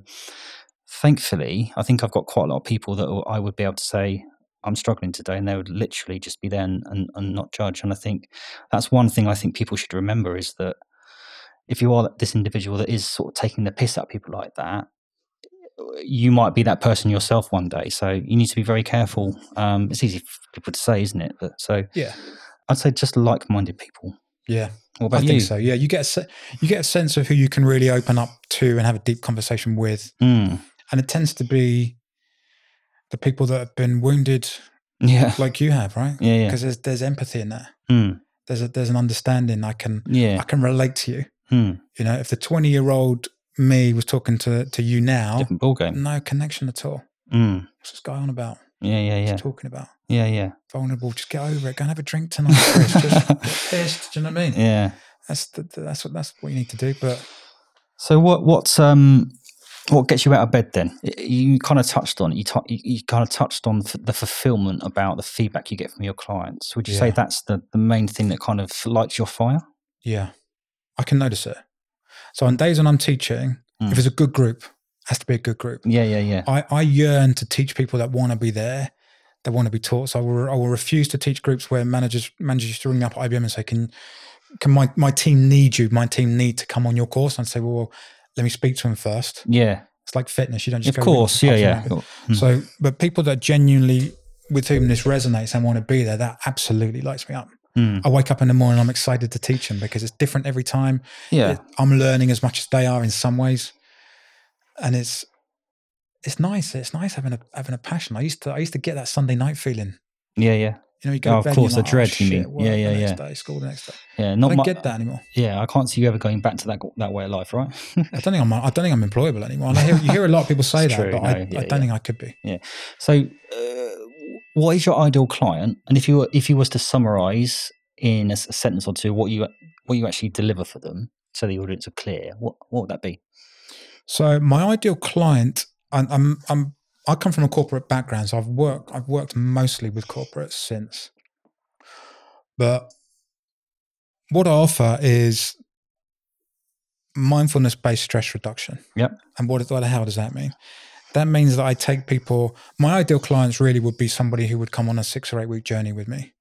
[SPEAKER 2] thankfully, I think I've got quite a lot of people that I would be able to say, I'm struggling today, and they would literally just be there and, and, and not judge. And I think that's one thing I think people should remember is that if you are this individual that is sort of taking the piss out of people like that, you might be that person yourself one day. So you need to be very careful. Um, it's easy for people to say, isn't it? But so
[SPEAKER 1] Yeah.
[SPEAKER 2] I'd say just like-minded people.
[SPEAKER 1] Yeah.
[SPEAKER 2] What
[SPEAKER 1] I
[SPEAKER 2] about
[SPEAKER 1] think so. Yeah. You get a se- you get a sense of who you can really open up to and have a deep conversation with,
[SPEAKER 2] Mm,
[SPEAKER 1] and it tends to be the people that have been wounded,
[SPEAKER 2] yeah,
[SPEAKER 1] like you have, right?
[SPEAKER 2] yeah, yeah,
[SPEAKER 1] Because there's there's empathy in there.
[SPEAKER 2] mm,
[SPEAKER 1] There's a there's an understanding. I can
[SPEAKER 2] yeah.
[SPEAKER 1] I can relate to you.
[SPEAKER 2] Mm,
[SPEAKER 1] You know, if the 20 year old me was talking to to you now,
[SPEAKER 2] different ball game.
[SPEAKER 1] no connection at all.
[SPEAKER 2] Mm,
[SPEAKER 1] What's this guy on about?
[SPEAKER 2] Yeah, yeah, yeah,
[SPEAKER 1] talking about?
[SPEAKER 2] yeah, yeah,
[SPEAKER 1] Vulnerable. Just get over it. Go and have a drink tonight, Chris. Just pissed. Do you know what I mean?
[SPEAKER 2] yeah.
[SPEAKER 1] That's the, that's what that's what you need to do. But
[SPEAKER 2] So what what's um what gets you out of bed then? You kind of touched on it. You, tou- you, kind of touched on f- the fulfillment about the feedback you get from your clients. Would you say that's the, the main thing that kind of lights your fire?
[SPEAKER 1] yeah, I can notice it. So on days when I'm teaching,
[SPEAKER 2] Mm.
[SPEAKER 1] if it's a good group, has to be a good group.
[SPEAKER 2] Yeah, yeah, yeah.
[SPEAKER 1] I, I yearn to teach people that want to be there, that want to be taught. So I will, I will refuse to teach groups where managers managers used to ring me up at IBM and say, "Can can my, my team need you? My team need to come on your course." And I'd say, "Well, let me speak to them first.
[SPEAKER 2] Yeah,
[SPEAKER 1] It's like fitness. You don't just
[SPEAKER 2] of course. Yeah, yeah. Mm.
[SPEAKER 1] So, but people that genuinely with whom this resonates and want to be there, that absolutely lights me up.
[SPEAKER 2] Mm.
[SPEAKER 1] I wake up in the morning, I'm excited to teach them because it's different every time.
[SPEAKER 2] Yeah,
[SPEAKER 1] I'm learning as much as they are in some ways, and it's it's nice. It's nice having a having a passion. I used to I used to get that Sunday night feeling.
[SPEAKER 2] yeah, yeah,
[SPEAKER 1] You know, you go
[SPEAKER 2] Oh,
[SPEAKER 1] to
[SPEAKER 2] of course, the
[SPEAKER 1] like,
[SPEAKER 2] dread,
[SPEAKER 1] Oh,
[SPEAKER 2] you mean. Yeah, yeah, yeah.
[SPEAKER 1] Day, school the next day.
[SPEAKER 2] yeah.
[SPEAKER 1] I
[SPEAKER 2] Not
[SPEAKER 1] don't
[SPEAKER 2] mu-
[SPEAKER 1] get that anymore.
[SPEAKER 2] Yeah, I can't see you ever going back to that that way of life, right?
[SPEAKER 1] I don't think I'm I don't think I'm employable anymore. And I hear, you hear a lot of people say that,
[SPEAKER 2] true,
[SPEAKER 1] but
[SPEAKER 2] no,
[SPEAKER 1] I,
[SPEAKER 2] yeah,
[SPEAKER 1] I don't
[SPEAKER 2] yeah.
[SPEAKER 1] think I could be. Yeah.
[SPEAKER 2] So, uh, what is your ideal client? And if you were, if you was to summarize in a, a sentence or two what you what you actually deliver for them, so the audience are clear, what what would that be?
[SPEAKER 1] So my ideal client, I'm I'm, I'm I come from a corporate background, so I've worked I've worked mostly with corporates since. But what I offer is mindfulness based stress reduction.
[SPEAKER 2] Yep.
[SPEAKER 1] And what, what the hell does that mean? That means that I take people, my ideal clients really would be somebody who would come on a six or eight week journey with me.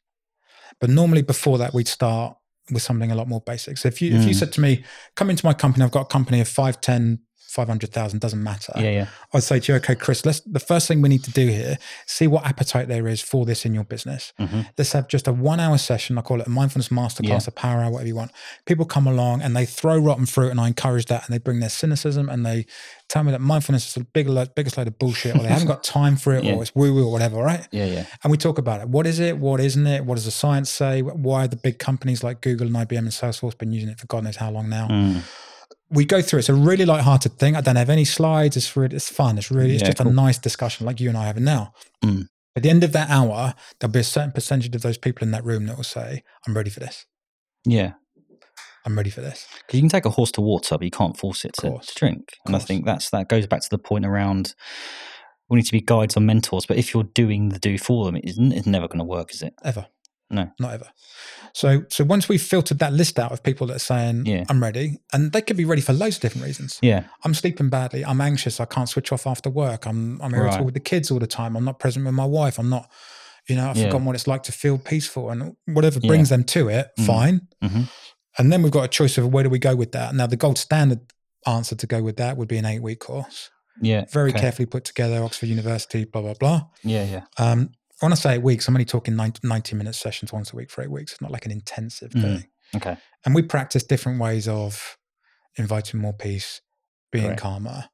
[SPEAKER 1] But normally before that, we'd start with something a lot more basic. So if you if you
[SPEAKER 2] Mm.
[SPEAKER 1] said to me, come into my company, I've got a company of 5, 10, 500,000, doesn't matter.
[SPEAKER 2] Yeah, yeah.
[SPEAKER 1] I'd say to you, okay, Chris, let's the first thing we need to do here, see what appetite there is for this in your business.
[SPEAKER 2] hmm
[SPEAKER 1] Let's have just a one hour session. I call it a mindfulness masterclass,
[SPEAKER 2] Yeah.
[SPEAKER 1] a power hour, whatever you want. People come along and they throw rotten fruit, and I encourage that. And they bring their cynicism and they tell me that mindfulness is the big, biggest load of bullshit, or they haven't got time for it,
[SPEAKER 2] Yeah.
[SPEAKER 1] or it's woo woo, or whatever, right?
[SPEAKER 2] Yeah, yeah.
[SPEAKER 1] And we talk about it. What is it? What isn't it? What does the science say? Why are the big companies like Google and IBM and Salesforce been using it for God knows how long now?
[SPEAKER 2] Mm.
[SPEAKER 1] We go through. It's a really light-hearted thing. I don't have any slides. It's really, it's fun. It's really, it's
[SPEAKER 2] Yeah,
[SPEAKER 1] just
[SPEAKER 2] cool.
[SPEAKER 1] a nice discussion like you and I having now.
[SPEAKER 2] Mm.
[SPEAKER 1] At the end of that hour, there'll be a certain percentage of those people in that room that will say, "I'm ready for this.
[SPEAKER 2] Yeah.
[SPEAKER 1] I'm ready for this."
[SPEAKER 2] Because you can take a horse to water, but you can't force it to, to drink. And I think that's that goes back to the point around we need to be guides or mentors. But if you're doing the do for them, it isn't. It's never going to work, is it?
[SPEAKER 1] Ever?
[SPEAKER 2] No.
[SPEAKER 1] not ever. So, so once we've filtered that list out of people that are saying,
[SPEAKER 2] Yeah.
[SPEAKER 1] "I'm ready," and they could be ready for loads of different reasons.
[SPEAKER 2] Yeah.
[SPEAKER 1] I'm sleeping badly. I'm anxious. I can't switch off after work. I'm I'm irritable
[SPEAKER 2] Right.
[SPEAKER 1] with the kids all the time. I'm not present with my wife. I'm not, you know, I've
[SPEAKER 2] Yeah.
[SPEAKER 1] forgotten what it's like to feel peaceful and whatever
[SPEAKER 2] Yeah.
[SPEAKER 1] brings them to it.
[SPEAKER 2] Mm.
[SPEAKER 1] Fine.
[SPEAKER 2] hmm
[SPEAKER 1] And then we've got a choice of where do we go with that. Now, the gold standard answer to go with that would be an eight week course,
[SPEAKER 2] Yeah.
[SPEAKER 1] very
[SPEAKER 2] okay.
[SPEAKER 1] carefully put together, Oxford University, blah blah blah.
[SPEAKER 2] Yeah. Yeah.
[SPEAKER 1] Um, when I say eight weeks, I'm only talking 90, 90 minute sessions once a week for eight weeks. It's not like an intensive
[SPEAKER 2] Mm.
[SPEAKER 1] thing.
[SPEAKER 2] Okay.
[SPEAKER 1] And we practice different ways of inviting more peace, being calmer,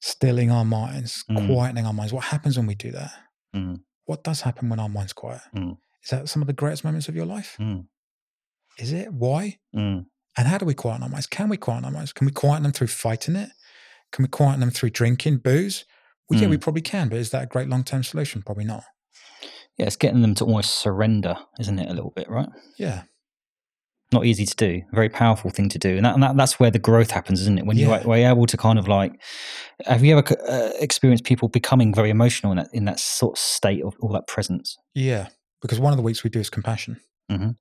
[SPEAKER 1] stilling our minds,
[SPEAKER 2] Mm.
[SPEAKER 1] quietening our minds. What happens when we do that?
[SPEAKER 2] Mm.
[SPEAKER 1] What does happen when our mind's quiet?
[SPEAKER 2] Mm.
[SPEAKER 1] Is that some of the greatest moments of your life?
[SPEAKER 2] Mm.
[SPEAKER 1] Is it? Why?
[SPEAKER 2] Mm.
[SPEAKER 1] And how do we quieten our minds? Can we quieten our minds? Can we quieten them through fighting it? Can we quieten them through drinking booze? Well, yeah, we probably can, but is that a great long term solution? Probably not.
[SPEAKER 2] Yeah. It's getting them to almost surrender, isn't it? A little bit, right?
[SPEAKER 1] Yeah.
[SPEAKER 2] Not easy to do. Very powerful thing to do, and, that, and that, that's where the growth happens, isn't it? When
[SPEAKER 1] Yeah.
[SPEAKER 2] you're, you're able to kind of like, have you ever uh, experienced people becoming very emotional in that in that sort of state of all that presence,
[SPEAKER 1] Yeah. Because one of the weeks we do is compassion.
[SPEAKER 2] Mhm.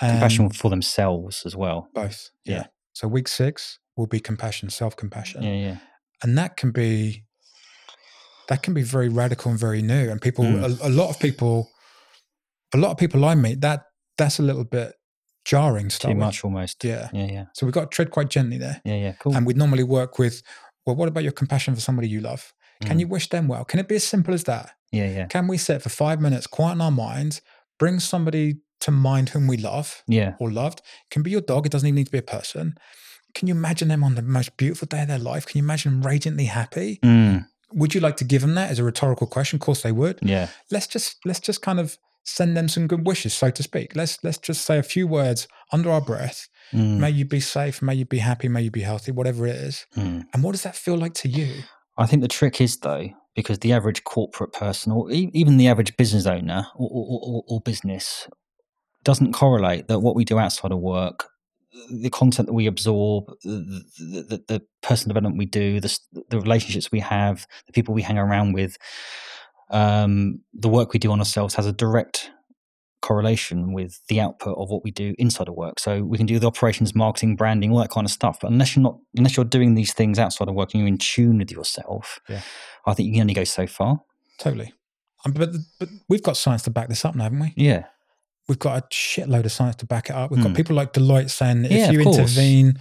[SPEAKER 1] And
[SPEAKER 2] compassion for themselves as well?
[SPEAKER 1] Both. Yeah.
[SPEAKER 2] Yeah.
[SPEAKER 1] So week six will be compassion, self compassion.
[SPEAKER 2] Yeah, yeah,
[SPEAKER 1] and that can be that can be very radical and very new. And people
[SPEAKER 2] Mm.
[SPEAKER 1] a, a lot of people a lot of people i meet that that's a little bit jarring to
[SPEAKER 2] too
[SPEAKER 1] with.
[SPEAKER 2] much almost.
[SPEAKER 1] yeah.
[SPEAKER 2] Yeah, yeah,
[SPEAKER 1] so we've got to tread quite gently there.
[SPEAKER 2] Yeah, yeah. Cool.
[SPEAKER 1] and we'd normally work with well what about your compassion for somebody you love? Can
[SPEAKER 2] Mm.
[SPEAKER 1] you wish them well? Can it be as simple as that?
[SPEAKER 2] Yeah, yeah,
[SPEAKER 1] can we sit for five minutes quieten our minds bring somebody to mind whom we love
[SPEAKER 2] yeah,
[SPEAKER 1] or loved? It can be your dog it doesn't even need to be a person. Can you imagine them on the most beautiful day of their life? Can you imagine them radiantly happy?
[SPEAKER 2] Mm,
[SPEAKER 1] would you like to give them that as a rhetorical question? Of course they would.
[SPEAKER 2] yeah,
[SPEAKER 1] Let's just let's just kind of send them some good wishes, so to speak. Let's let's just say a few words under our breath.
[SPEAKER 2] mm,
[SPEAKER 1] May you be safe, may you be happy, may you be healthy, whatever it is.
[SPEAKER 2] mm.
[SPEAKER 1] And what does that feel like to you?
[SPEAKER 2] I think the trick is though, because the average corporate person or even the average business owner or, or, or, or business doesn't correlate that what we do outside of work, the content that we absorb, the, the, the, personal development we do, the, the relationships we have, the people we hang around with, um, the work we do on ourselves has a direct correlation with the output of what we do inside of work. So we can do the operations, marketing, branding, all that kind of stuff. But unless you're not, unless you're doing these things outside of work and you're in tune with yourself,
[SPEAKER 1] Yeah.
[SPEAKER 2] I think you can only go so far.
[SPEAKER 1] Totally. Um, but but we've got science to back this up now, haven't we?
[SPEAKER 2] Yeah,
[SPEAKER 1] We've got a shitload of science to back it up. We've got
[SPEAKER 2] Hmm.
[SPEAKER 1] people like Deloitte saying that
[SPEAKER 2] Yeah,
[SPEAKER 1] if you intervene,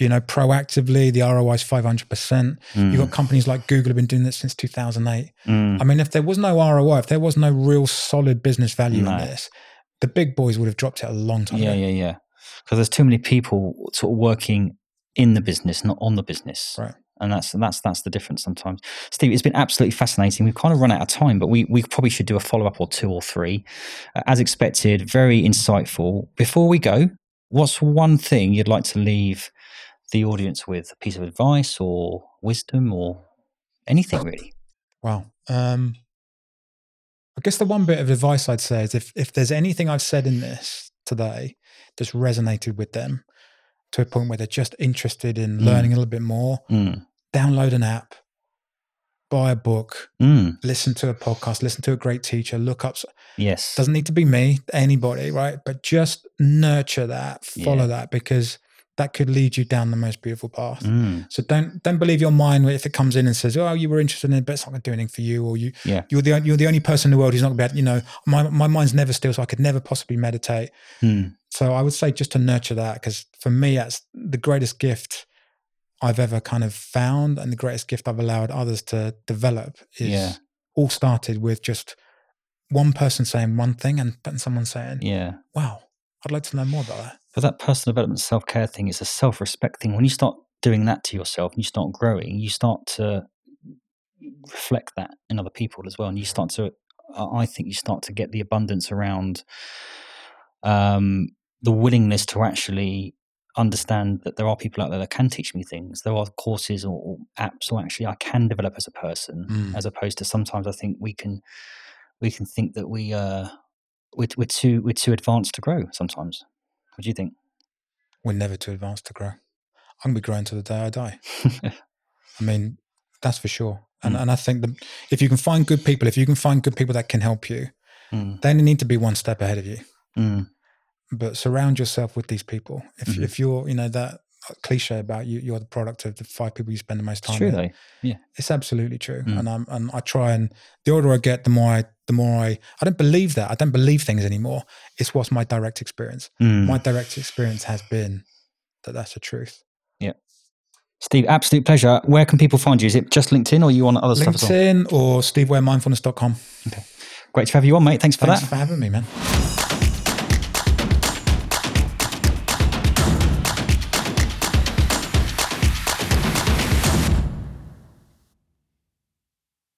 [SPEAKER 1] you know, proactively, the ROI is five hundred percent. You've got companies like Google have been doing this since two thousand eight.
[SPEAKER 2] Mm.
[SPEAKER 1] I mean, if there was no ROI, if there was no real solid business value
[SPEAKER 2] No.
[SPEAKER 1] in this, the big boys would have dropped it a long time
[SPEAKER 2] yeah,
[SPEAKER 1] ago.
[SPEAKER 2] Yeah, yeah, yeah. Because there's too many people sort of working in the business, not on the business.
[SPEAKER 1] Right.
[SPEAKER 2] And that's that's that's the difference sometimes. Steve, it's been absolutely fascinating. We've kind of run out of time, but we we probably should do a follow up or two or three, uh, as expected. Very insightful. Before we go, what's one thing you'd like to leave the audience with? A piece of advice or wisdom or anything really?
[SPEAKER 1] Wow. Um, I guess the one bit of advice I'd say is if if there's anything I've said in this today that's resonated with them to a point where they're just interested in
[SPEAKER 2] Mm.
[SPEAKER 1] learning a little bit more,
[SPEAKER 2] Mm.
[SPEAKER 1] download an app, buy a book,
[SPEAKER 2] Mm.
[SPEAKER 1] listen to a podcast, listen to a great teacher, look up.
[SPEAKER 2] Yes.
[SPEAKER 1] Doesn't need to be me, anybody, right? But just nurture that, follow
[SPEAKER 2] Yeah.
[SPEAKER 1] that, because that could lead you down the most beautiful path.
[SPEAKER 2] Mm.
[SPEAKER 1] So don't don't believe your mind if it comes in and says, "Oh, you were interested in it, but it's not going to do anything for you," or you
[SPEAKER 2] Yeah.
[SPEAKER 1] you're the you're the only person in the world who's not going to be. You know, my my mind's never still, so I could never possibly meditate.
[SPEAKER 2] Mm.
[SPEAKER 1] So I would say just to nurture that, because for me, that's the greatest gift I've ever kind of found, and the greatest gift I've allowed others to develop is
[SPEAKER 2] Yeah.
[SPEAKER 1] all started with just one person saying one thing and, then someone saying,
[SPEAKER 2] Yeah.
[SPEAKER 1] "Wow, I'd like to know more about that."
[SPEAKER 2] But that personal development self care thing is a self respect thing. When you start doing that to yourself and you start growing, you start to reflect that in other people as well. And you start to, I I think you start to get the abundance around um, the willingness to actually understand that there are people out there that can teach me things. There are courses or, or apps, or actually I can develop as a person,
[SPEAKER 1] Mm.
[SPEAKER 2] as opposed to sometimes I think we can we can think that we uh we're, we're too we're too advanced to grow. Sometimes, what do you think?
[SPEAKER 1] We're never too advanced to grow. I'm gonna be growing to the day I die. I mean, that's for sure. And
[SPEAKER 2] Mm.
[SPEAKER 1] and I think that if you can find good people, if you can find good people that can help you,
[SPEAKER 2] Mm,
[SPEAKER 1] they only need to be one step ahead of you.
[SPEAKER 2] mm,
[SPEAKER 1] But surround yourself with these people. If
[SPEAKER 2] Mhm.
[SPEAKER 1] if you're, you know, that cliche about you, you're the product of the five people you spend the most
[SPEAKER 2] it's
[SPEAKER 1] time
[SPEAKER 2] true
[SPEAKER 1] with.
[SPEAKER 2] though.
[SPEAKER 1] It's absolutely true.
[SPEAKER 2] Mm.
[SPEAKER 1] And I'm and I try and the older I get, the more I the more I I don't believe that. I don't believe things anymore. It's what's my direct experience.
[SPEAKER 2] Mm.
[SPEAKER 1] My direct experience has been that that's the truth. Yeah.
[SPEAKER 2] Steve, absolute pleasure. Where can people find you? Is it just LinkedIn or are you on other stuff as well?
[SPEAKER 1] LinkedIn or stevewaremindfulness.com. Okay.
[SPEAKER 2] Great to have you on, mate. Thanks for
[SPEAKER 1] Thanks
[SPEAKER 2] that.
[SPEAKER 1] Thanks for having me, man.